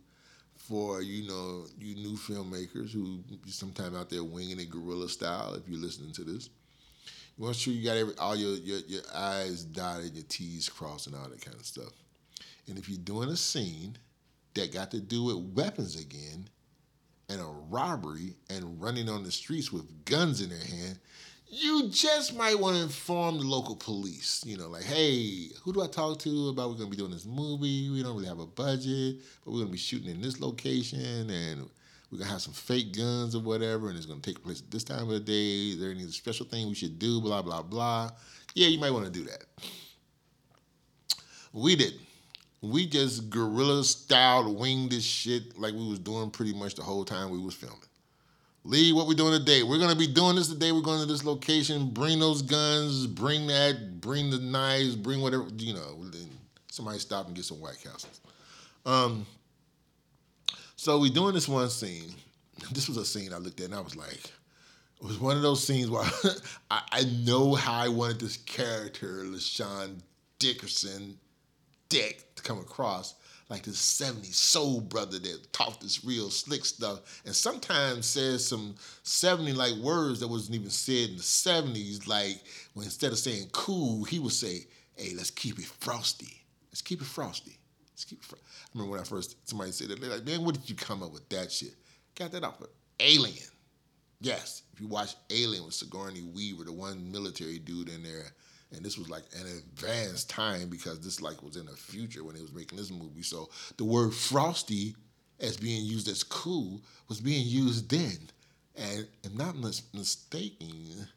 for you know, you new filmmakers who sometimes out there winging it guerrilla style. If you're listening to this, you want to sure you got every, all your, your, your I's dotted, your T's crossed, and all that kind of stuff. And if you're doing a scene that got to do with weapons again, and a robbery, and running on the streets with guns in their hand, you just might want to inform the local police. You know, like, hey, who do I talk to about we're gonna be doing this movie? We don't really have a budget, but we're gonna be shooting in this location, and we're gonna have some fake guns or whatever, and it's gonna take place at this time of the day. Is there any special thing we should do? Blah blah blah. Yeah, you might want to do that. We did. We just guerrilla styled winged this shit like we was doing pretty much the whole time we was filming. Lee, what we doing today? We're gonna be doing this today. We're going to this location. Bring those guns. Bring that. Bring the knives. Bring whatever you know. Somebody stop and get some White Castles. Um, so we doing this one scene. This was a scene I looked at and I was like, it was one of those scenes where I, I know how I wanted this character, LaShawn Dickerson, Dick, to come across like this 70s soul brother that talked this real slick stuff and sometimes says some 70 like words that wasn't even said in the 70s. Like when instead of saying cool, he would say, hey, let's keep it frosty. Let's keep it frosty. Let's keep it frosty remember when I first somebody said that they're like, man, what did you come up with that shit? Got that off of Alien. Yes, if you watch Alien with Sigourney Weaver, the one military dude in there, and this was like an advanced time because this like was in the future when they was making this movie. So the word frosty as being used as cool was being used then. And if not mis- mistaken,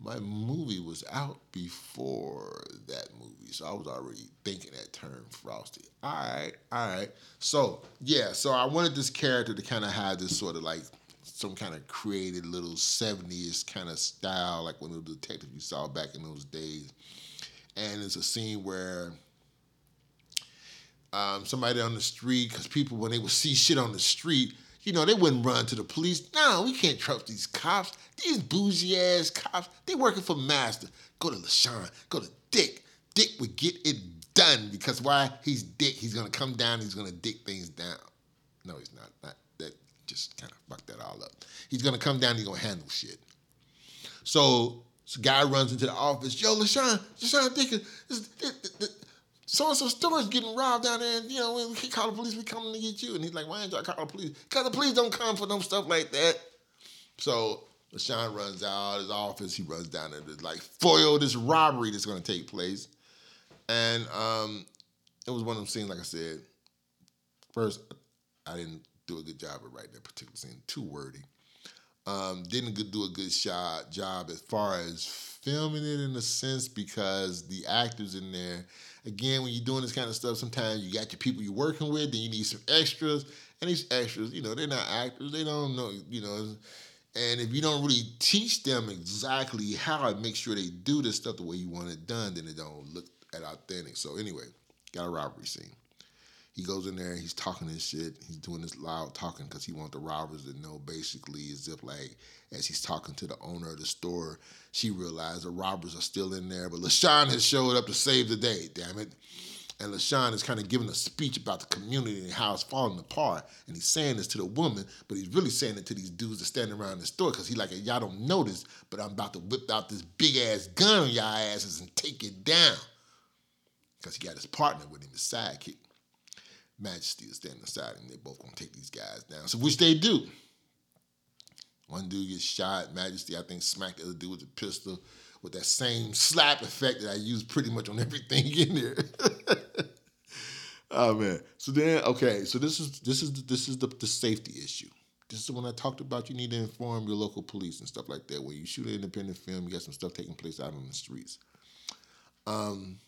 my movie was out before that movie, so I was already thinking that term frosty. All right, all right. So yeah, so I wanted this character to kind of have this sort of like some kind of created little 70s kind of style, like one of the detectives you saw back in those days. And it's a scene where um, somebody on the street, because people, when they would see shit on the street, you know, they wouldn't run to the police. No, we can't trust these cops. These bougie ass cops, they working for master. Go to LaShawn, go to Dick. Dick would get it done because why? He's Dick. He's gonna come down, he's gonna dick things down. No, he's not. Not just kind of fucked that all up. He's gonna come down, he's gonna handle shit. So, so guy runs into the office, yo, LaShawn, LaShawn Dick, this, this, this, so and so store is getting robbed down there, and you know, we call the police, we coming to get you. And he's like, why ain't y'all call the police? Because the police don't come for them stuff like that. So LaShawn runs out of his office, he runs down there to like foil this robbery that's gonna take place. And um, it was one of them scenes, like I said, first, I didn't do a good job of writing that particular scene, too wordy. Um, didn't do a good shot, job as far as filming it in a sense because the actors in there again, when you're doing this kind of stuff, sometimes you got your people you're working with, then you need some extras. And these extras, you know, they're not actors. They don't know, you know. And if you don't really teach them exactly how to make sure they do this stuff the way you want it done, then it don't look at authentic. So anyway, got a robbery scene. He goes in there, he's talking this shit. He's doing this loud talking because he wants the robbers to know basically as if like as he's talking to the owner of the store, she realized the robbers are still in there, but LaShawn has showed up to save the day, damn it. And LaShawn is kind of giving a speech about the community and how it's falling apart. And he's saying this to the woman, but he's really saying it to these dudes that standing around the store because he like, y'all don't notice, but I'm about to whip out this big ass gun on y'all asses and take it down. Because he got his partner with him, his sidekick. Majesty is standing aside and they both gonna take these guys down. So which they do. One dude gets shot, Majesty, I think, smacked the other dude with a pistol with that same slap effect that I use pretty much on everything in there. oh man. So then okay, so this is this is this is the, the safety issue. This is the one I talked about. You need to inform your local police and stuff like that. When you shoot an independent film, you got some stuff taking place out on the streets. Um,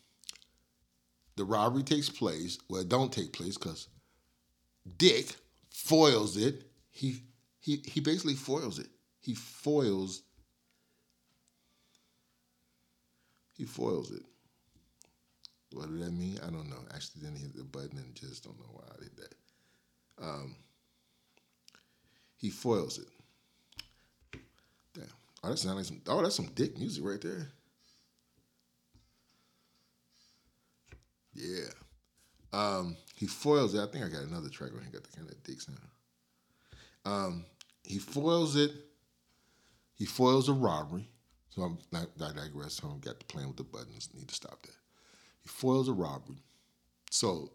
the robbery takes place. Well, it don't take place because Dick foils it. He he he basically foils it. He foils. He foils it. What did that mean? I don't know. Actually, didn't hit the button and just don't know why I did that. Um, he foils it. Damn. Oh, that sounds like some. Oh, that's some dick music right there. Yeah. Um, he foils it. I think I got another track where he got the kind of dick sound. Um, he foils it. He foils a robbery. So I'm not I digress. So I got to playing with the buttons. Need to stop that. He foils a robbery. So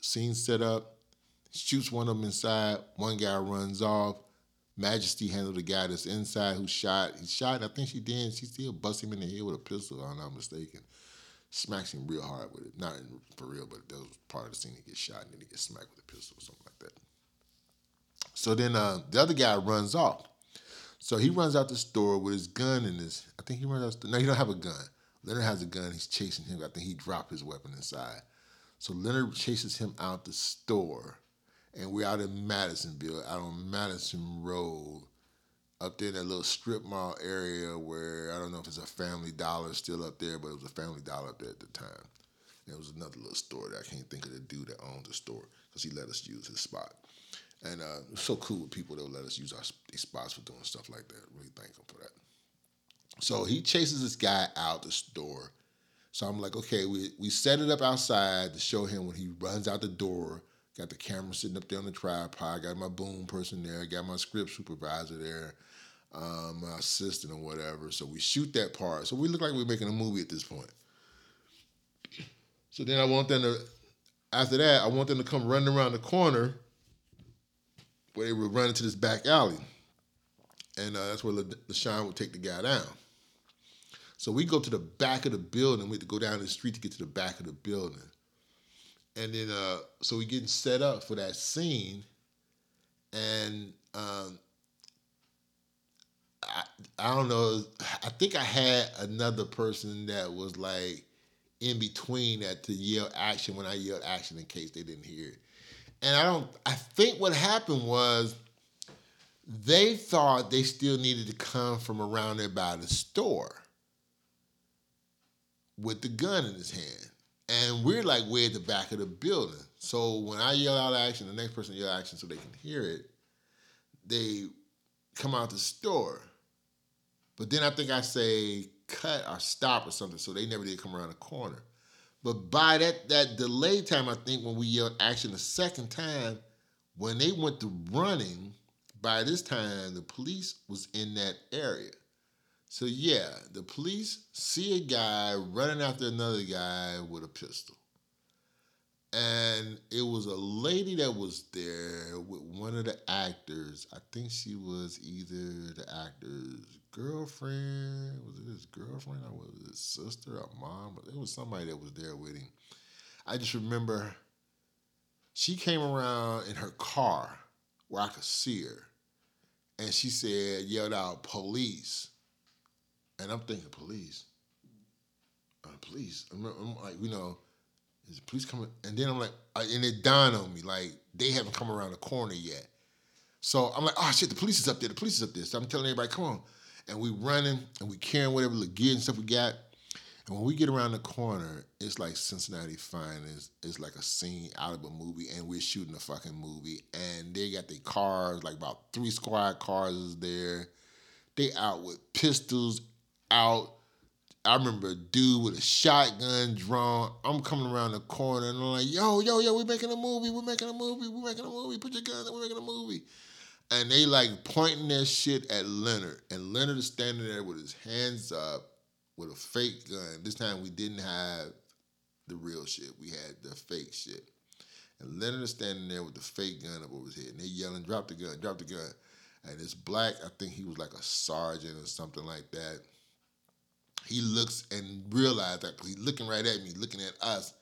scene set up, shoots one of them inside, one guy runs off. Majesty handled the guy that's inside who shot. He shot, I think she did. She still bust him in the head with a pistol, if I'm not mistaken. Smacks him real hard with it. Not in, for real, but that was part of the scene. He gets shot and then he gets smacked with a pistol or something like that. So then uh, the other guy runs off. So he runs out the store with his gun in his. I think he runs out. The, no, he don't have a gun. Leonard has a gun. He's chasing him. I think he dropped his weapon inside. So Leonard chases him out the store, and we're out in Madisonville, out on Madison Road, up there in that little strip mall area where I don't know if it's a Family Dollar still up there, but it was a Family Dollar up there at the time. And it was another little store that I can't think of the dude that owned the store because he let us use his spot. And uh, it was so cool with people that would let us use our spots for doing stuff like that. Really thank thankful for that. So he chases this guy out the store. So I'm like, okay, we, we set it up outside to show him when he runs out the door. Got the camera sitting up there on the tripod. Got my boom person there. Got my script supervisor there. Um, my assistant or whatever. So we shoot that part. So we look like we're making a movie at this point. So then I want them to, after that, I want them to come running around the corner where they would run into this back alley. And uh, that's where LaShawn would take the guy down. So we go to the back of the building. We have to go down the street to get to the back of the building. And then, uh, so we getting set up for that scene. And um, I, I don't know. I think I had another person that was like in between that to yell action when I yelled action in case they didn't hear it. And I don't. I think what happened was they thought they still needed to come from around there by the store with the gun in his hand. And we're like way at the back of the building. So when I yell out action, the next person yell action so they can hear it, they come out the store. But then I think I say cut or stop or something, so they never did come around the corner. But by that that delay time, I think when we yelled action the second time, when they went to running, by this time the police was in that area. So yeah, the police see a guy running after another guy with a pistol. And it was a lady that was there with one of the actors. I think she was either the actor's girlfriend. Was it his girlfriend or was it his sister or mom? But it was somebody that was there with him. I just remember she came around in her car where I could see her. And she said, yelled out, police. And I'm thinking, police? Uh, police? I'm, I'm, like, you know, is the police coming? And then I'm like, and it dawned on me, like, they haven't come around the corner yet. So I'm like, oh shit, the police is up there. The police is up there. So I'm telling everybody, come on. And we running and we carrying whatever the gear and stuff we got. And when we get around the corner, it's like Cincinnati Finest. It's like a scene out of a movie, and we're shooting a fucking movie. And they got their cars, like about three squad cars is there. They out with pistols out. I remember a dude with a shotgun drawn. I'm coming around the corner and I'm like, yo, yo, yo, we're making a movie. We're making a movie. We're making a movie. Put your gun We're making a movie. And they like pointing their shit at Leonard. And Leonard is standing there with his hands up with a fake gun. This time we didn't have the real shit. We had the fake shit. And Leonard is standing there with the fake gun up over his head. And they yelling, drop the gun, drop the gun. And it's black, I think he was like a sergeant or something like that he looks and realizes that he's looking right at me, looking at us,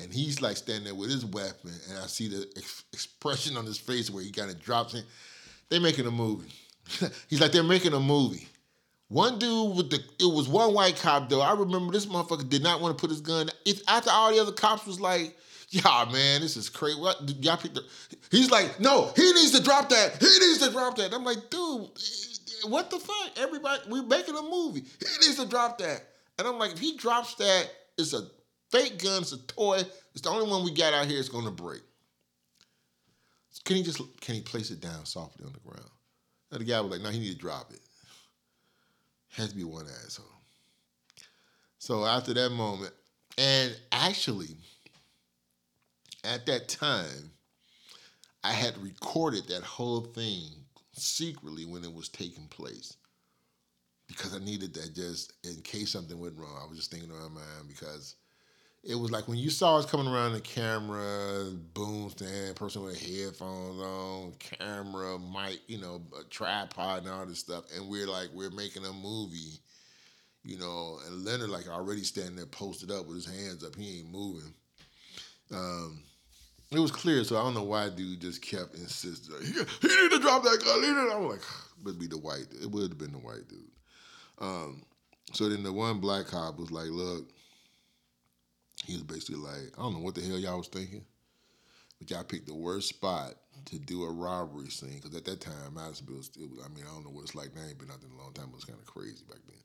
and he's like standing there with his weapon, and I see the ex- expression on his face where he kind of drops in. They're making a movie. he's like they're making a movie. One dude with the it was one white cop though. I remember this motherfucker did not want to put his gun. It's after all the other cops was like, "Yeah, man, this is crazy." What y'all picked up? He's like, "No, he needs to drop that. He needs to drop that." I'm like, dude what the fuck? Everybody, we're making a movie. He needs to drop that. And I'm like, if he drops that, it's a fake gun, it's a toy. It's the only one we got out here. It's gonna break. Can he just can he place it down softly on the ground? And the guy was like, no, he need to drop it. Has to be one asshole. So after that moment, and actually, at that time, I had recorded that whole thing secretly when it was taking place because I needed that just in case something went wrong. I was just thinking around my mind because it was like when you saw us coming around the camera, boom stand, person with headphones on, camera, mic, you know, a tripod and all this stuff, and we're like we're making a movie, you know, and Leonard like already standing there posted up with his hands up, he ain't moving. Um, it was clear, so I don't know why dude just kept insisting. He, he need to drop that gun. He need I'm like, would be the white. It would have been the white dude. Um, so then the one black cop was like, look, he was basically like, I don't know what the hell y'all was thinking, but y'all picked the worst spot to do a robbery scene because at that time Madisonville, it was, I mean, I don't know what it's like now. Ain't been out a long time. It was kind of crazy back then.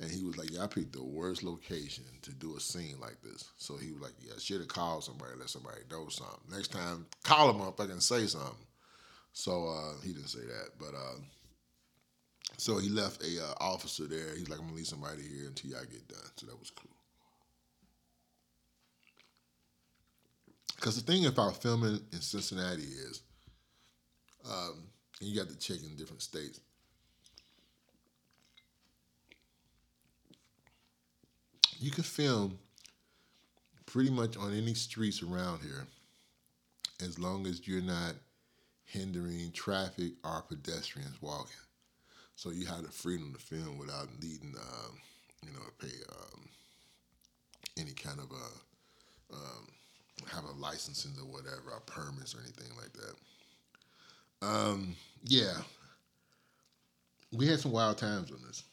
And he was like, "Yeah, I picked the worst location to do a scene like this." So he was like, "Yeah, should have called somebody, let somebody know something. Next time, call him up and say something." So uh, he didn't say that, but uh, so he left a uh, officer there. He's like, "I'm gonna leave somebody here until y'all get done." So that was cool. Because the thing about filming in Cincinnati is, um, you got to check in different states you can film pretty much on any streets around here as long as you're not hindering traffic or pedestrians walking. So you have the freedom to film without needing um, you know, pay um, any kind of a um, have a licensing or whatever, or permits or anything like that. Um, yeah, we had some wild times on this.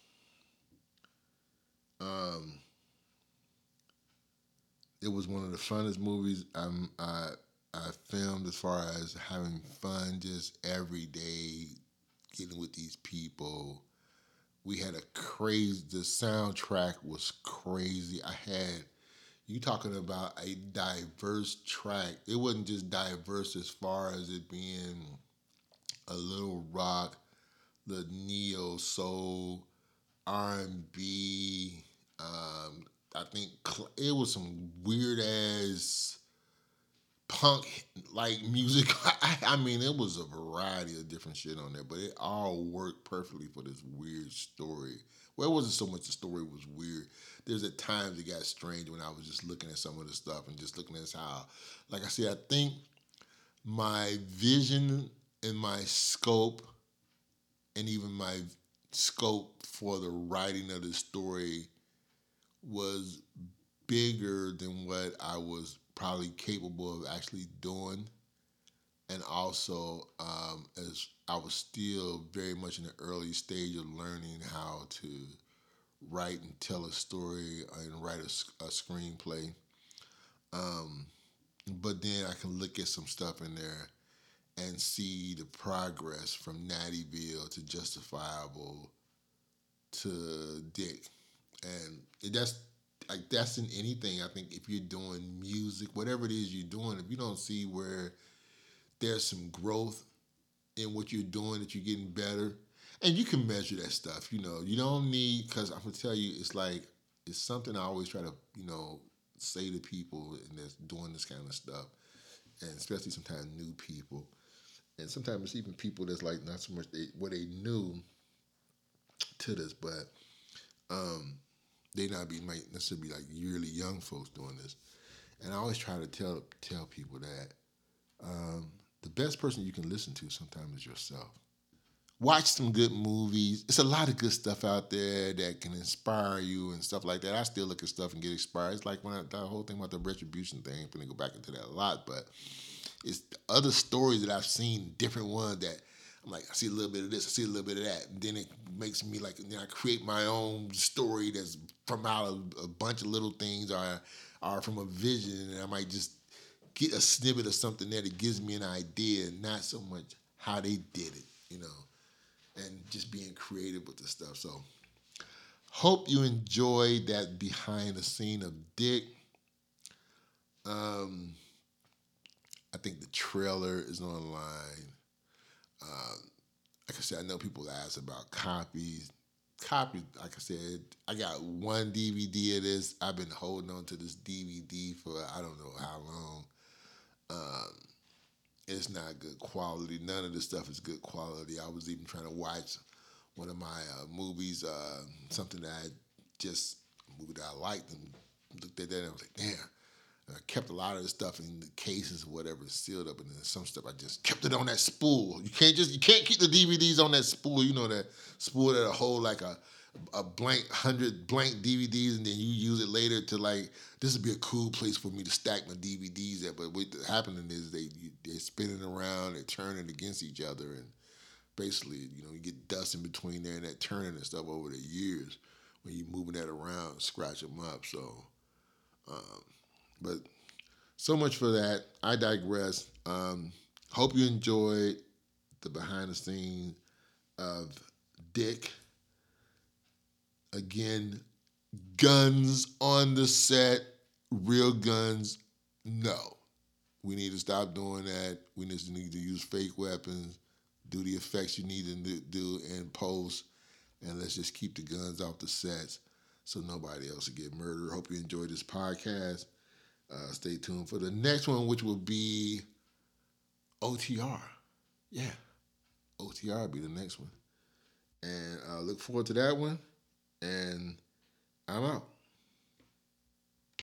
Um, it was one of the funnest movies I'm, I I filmed as far as having fun just every day, getting with these people. We had a crazy. The soundtrack was crazy. I had you talking about a diverse track. It wasn't just diverse as far as it being a little rock, the neo soul, R and B. Um, I think it was some weird ass punk like music. I, I, mean, it was a variety of different shit on there, but it all worked perfectly for this weird story. Well, it wasn't so much the story was weird. There's at times it got strange when I was just looking at some of the stuff and just looking at how, like I said, I think my vision and my scope, and even my scope for the writing of the story was bigger than what I was probably capable of actually doing. And also, um, as I was still very much in the early stage of learning how to write and tell a story and write a, a screenplay. Um, but then I can look at some stuff in there and see the progress from Nattyville to Justifiable to Dick, and that's like that's in anything. I think if you're doing music, whatever it is you're doing, if you don't see where there's some growth in what you're doing, that you're getting better, and you can measure that stuff. You know, you don't need because I'm gonna tell you, it's like it's something I always try to you know say to people and that's doing this kind of stuff, and especially sometimes new people and sometimes it's even people that's like not so much they what they knew to this, but um, they not be might necessarily be like really young folks doing this. And I always try to tell tell people that um, the best person you can listen to sometimes is yourself. Watch some good movies. It's a lot of good stuff out there that can inspire you and stuff like that. I still look at stuff and get inspired. It's like when I, the whole thing about the retribution thing. I'm gonna go back into that a lot, but it's other stories that I've seen, different ones that I'm like, I see a little bit of this, I see a little bit of that. And then it makes me like, then I create my own story that's from out of a bunch of little things or, or from a vision. And I might just get a snippet of something there that gives me an idea, not so much how they did it, you know, and just being creative with the stuff. So, hope you enjoyed that behind the scene of Dick. Um, I think the trailer is online. Um, like I said, I know people ask about copies. Copies, like I said, I got one DVD of this. I've been holding on to this DVD for I don't know how long. Um, it's not good quality. None of this stuff is good quality. I was even trying to watch one of my uh, movies, uh, something that I just movie that I liked, and looked at that and I was like, damn I kept a lot of the stuff in the cases or whatever sealed up, and then some stuff I just kept it on that spool. You can't just you can't keep the DVDs on that spool. You know that spool that'll hold like a a blank hundred blank DVDs, and then you use it later to like this would be a cool place for me to stack my DVDs at. But what's happening is they they're spinning around, they're turning against each other, and basically you know you get dust in between there and that turning and stuff over the years when you're moving that around, scratch them up. So. Um, but so much for that. I digress. Um, hope you enjoyed the behind the scenes of Dick. Again, guns on the set, real guns. No, we need to stop doing that. We to need to use fake weapons, do the effects you need to do in post, and let's just keep the guns off the sets so nobody else will get murdered. Hope you enjoyed this podcast. Uh, stay tuned for the next one, which will be OTR. Yeah, OTR will be the next one. And I uh, look forward to that one. And I'm out.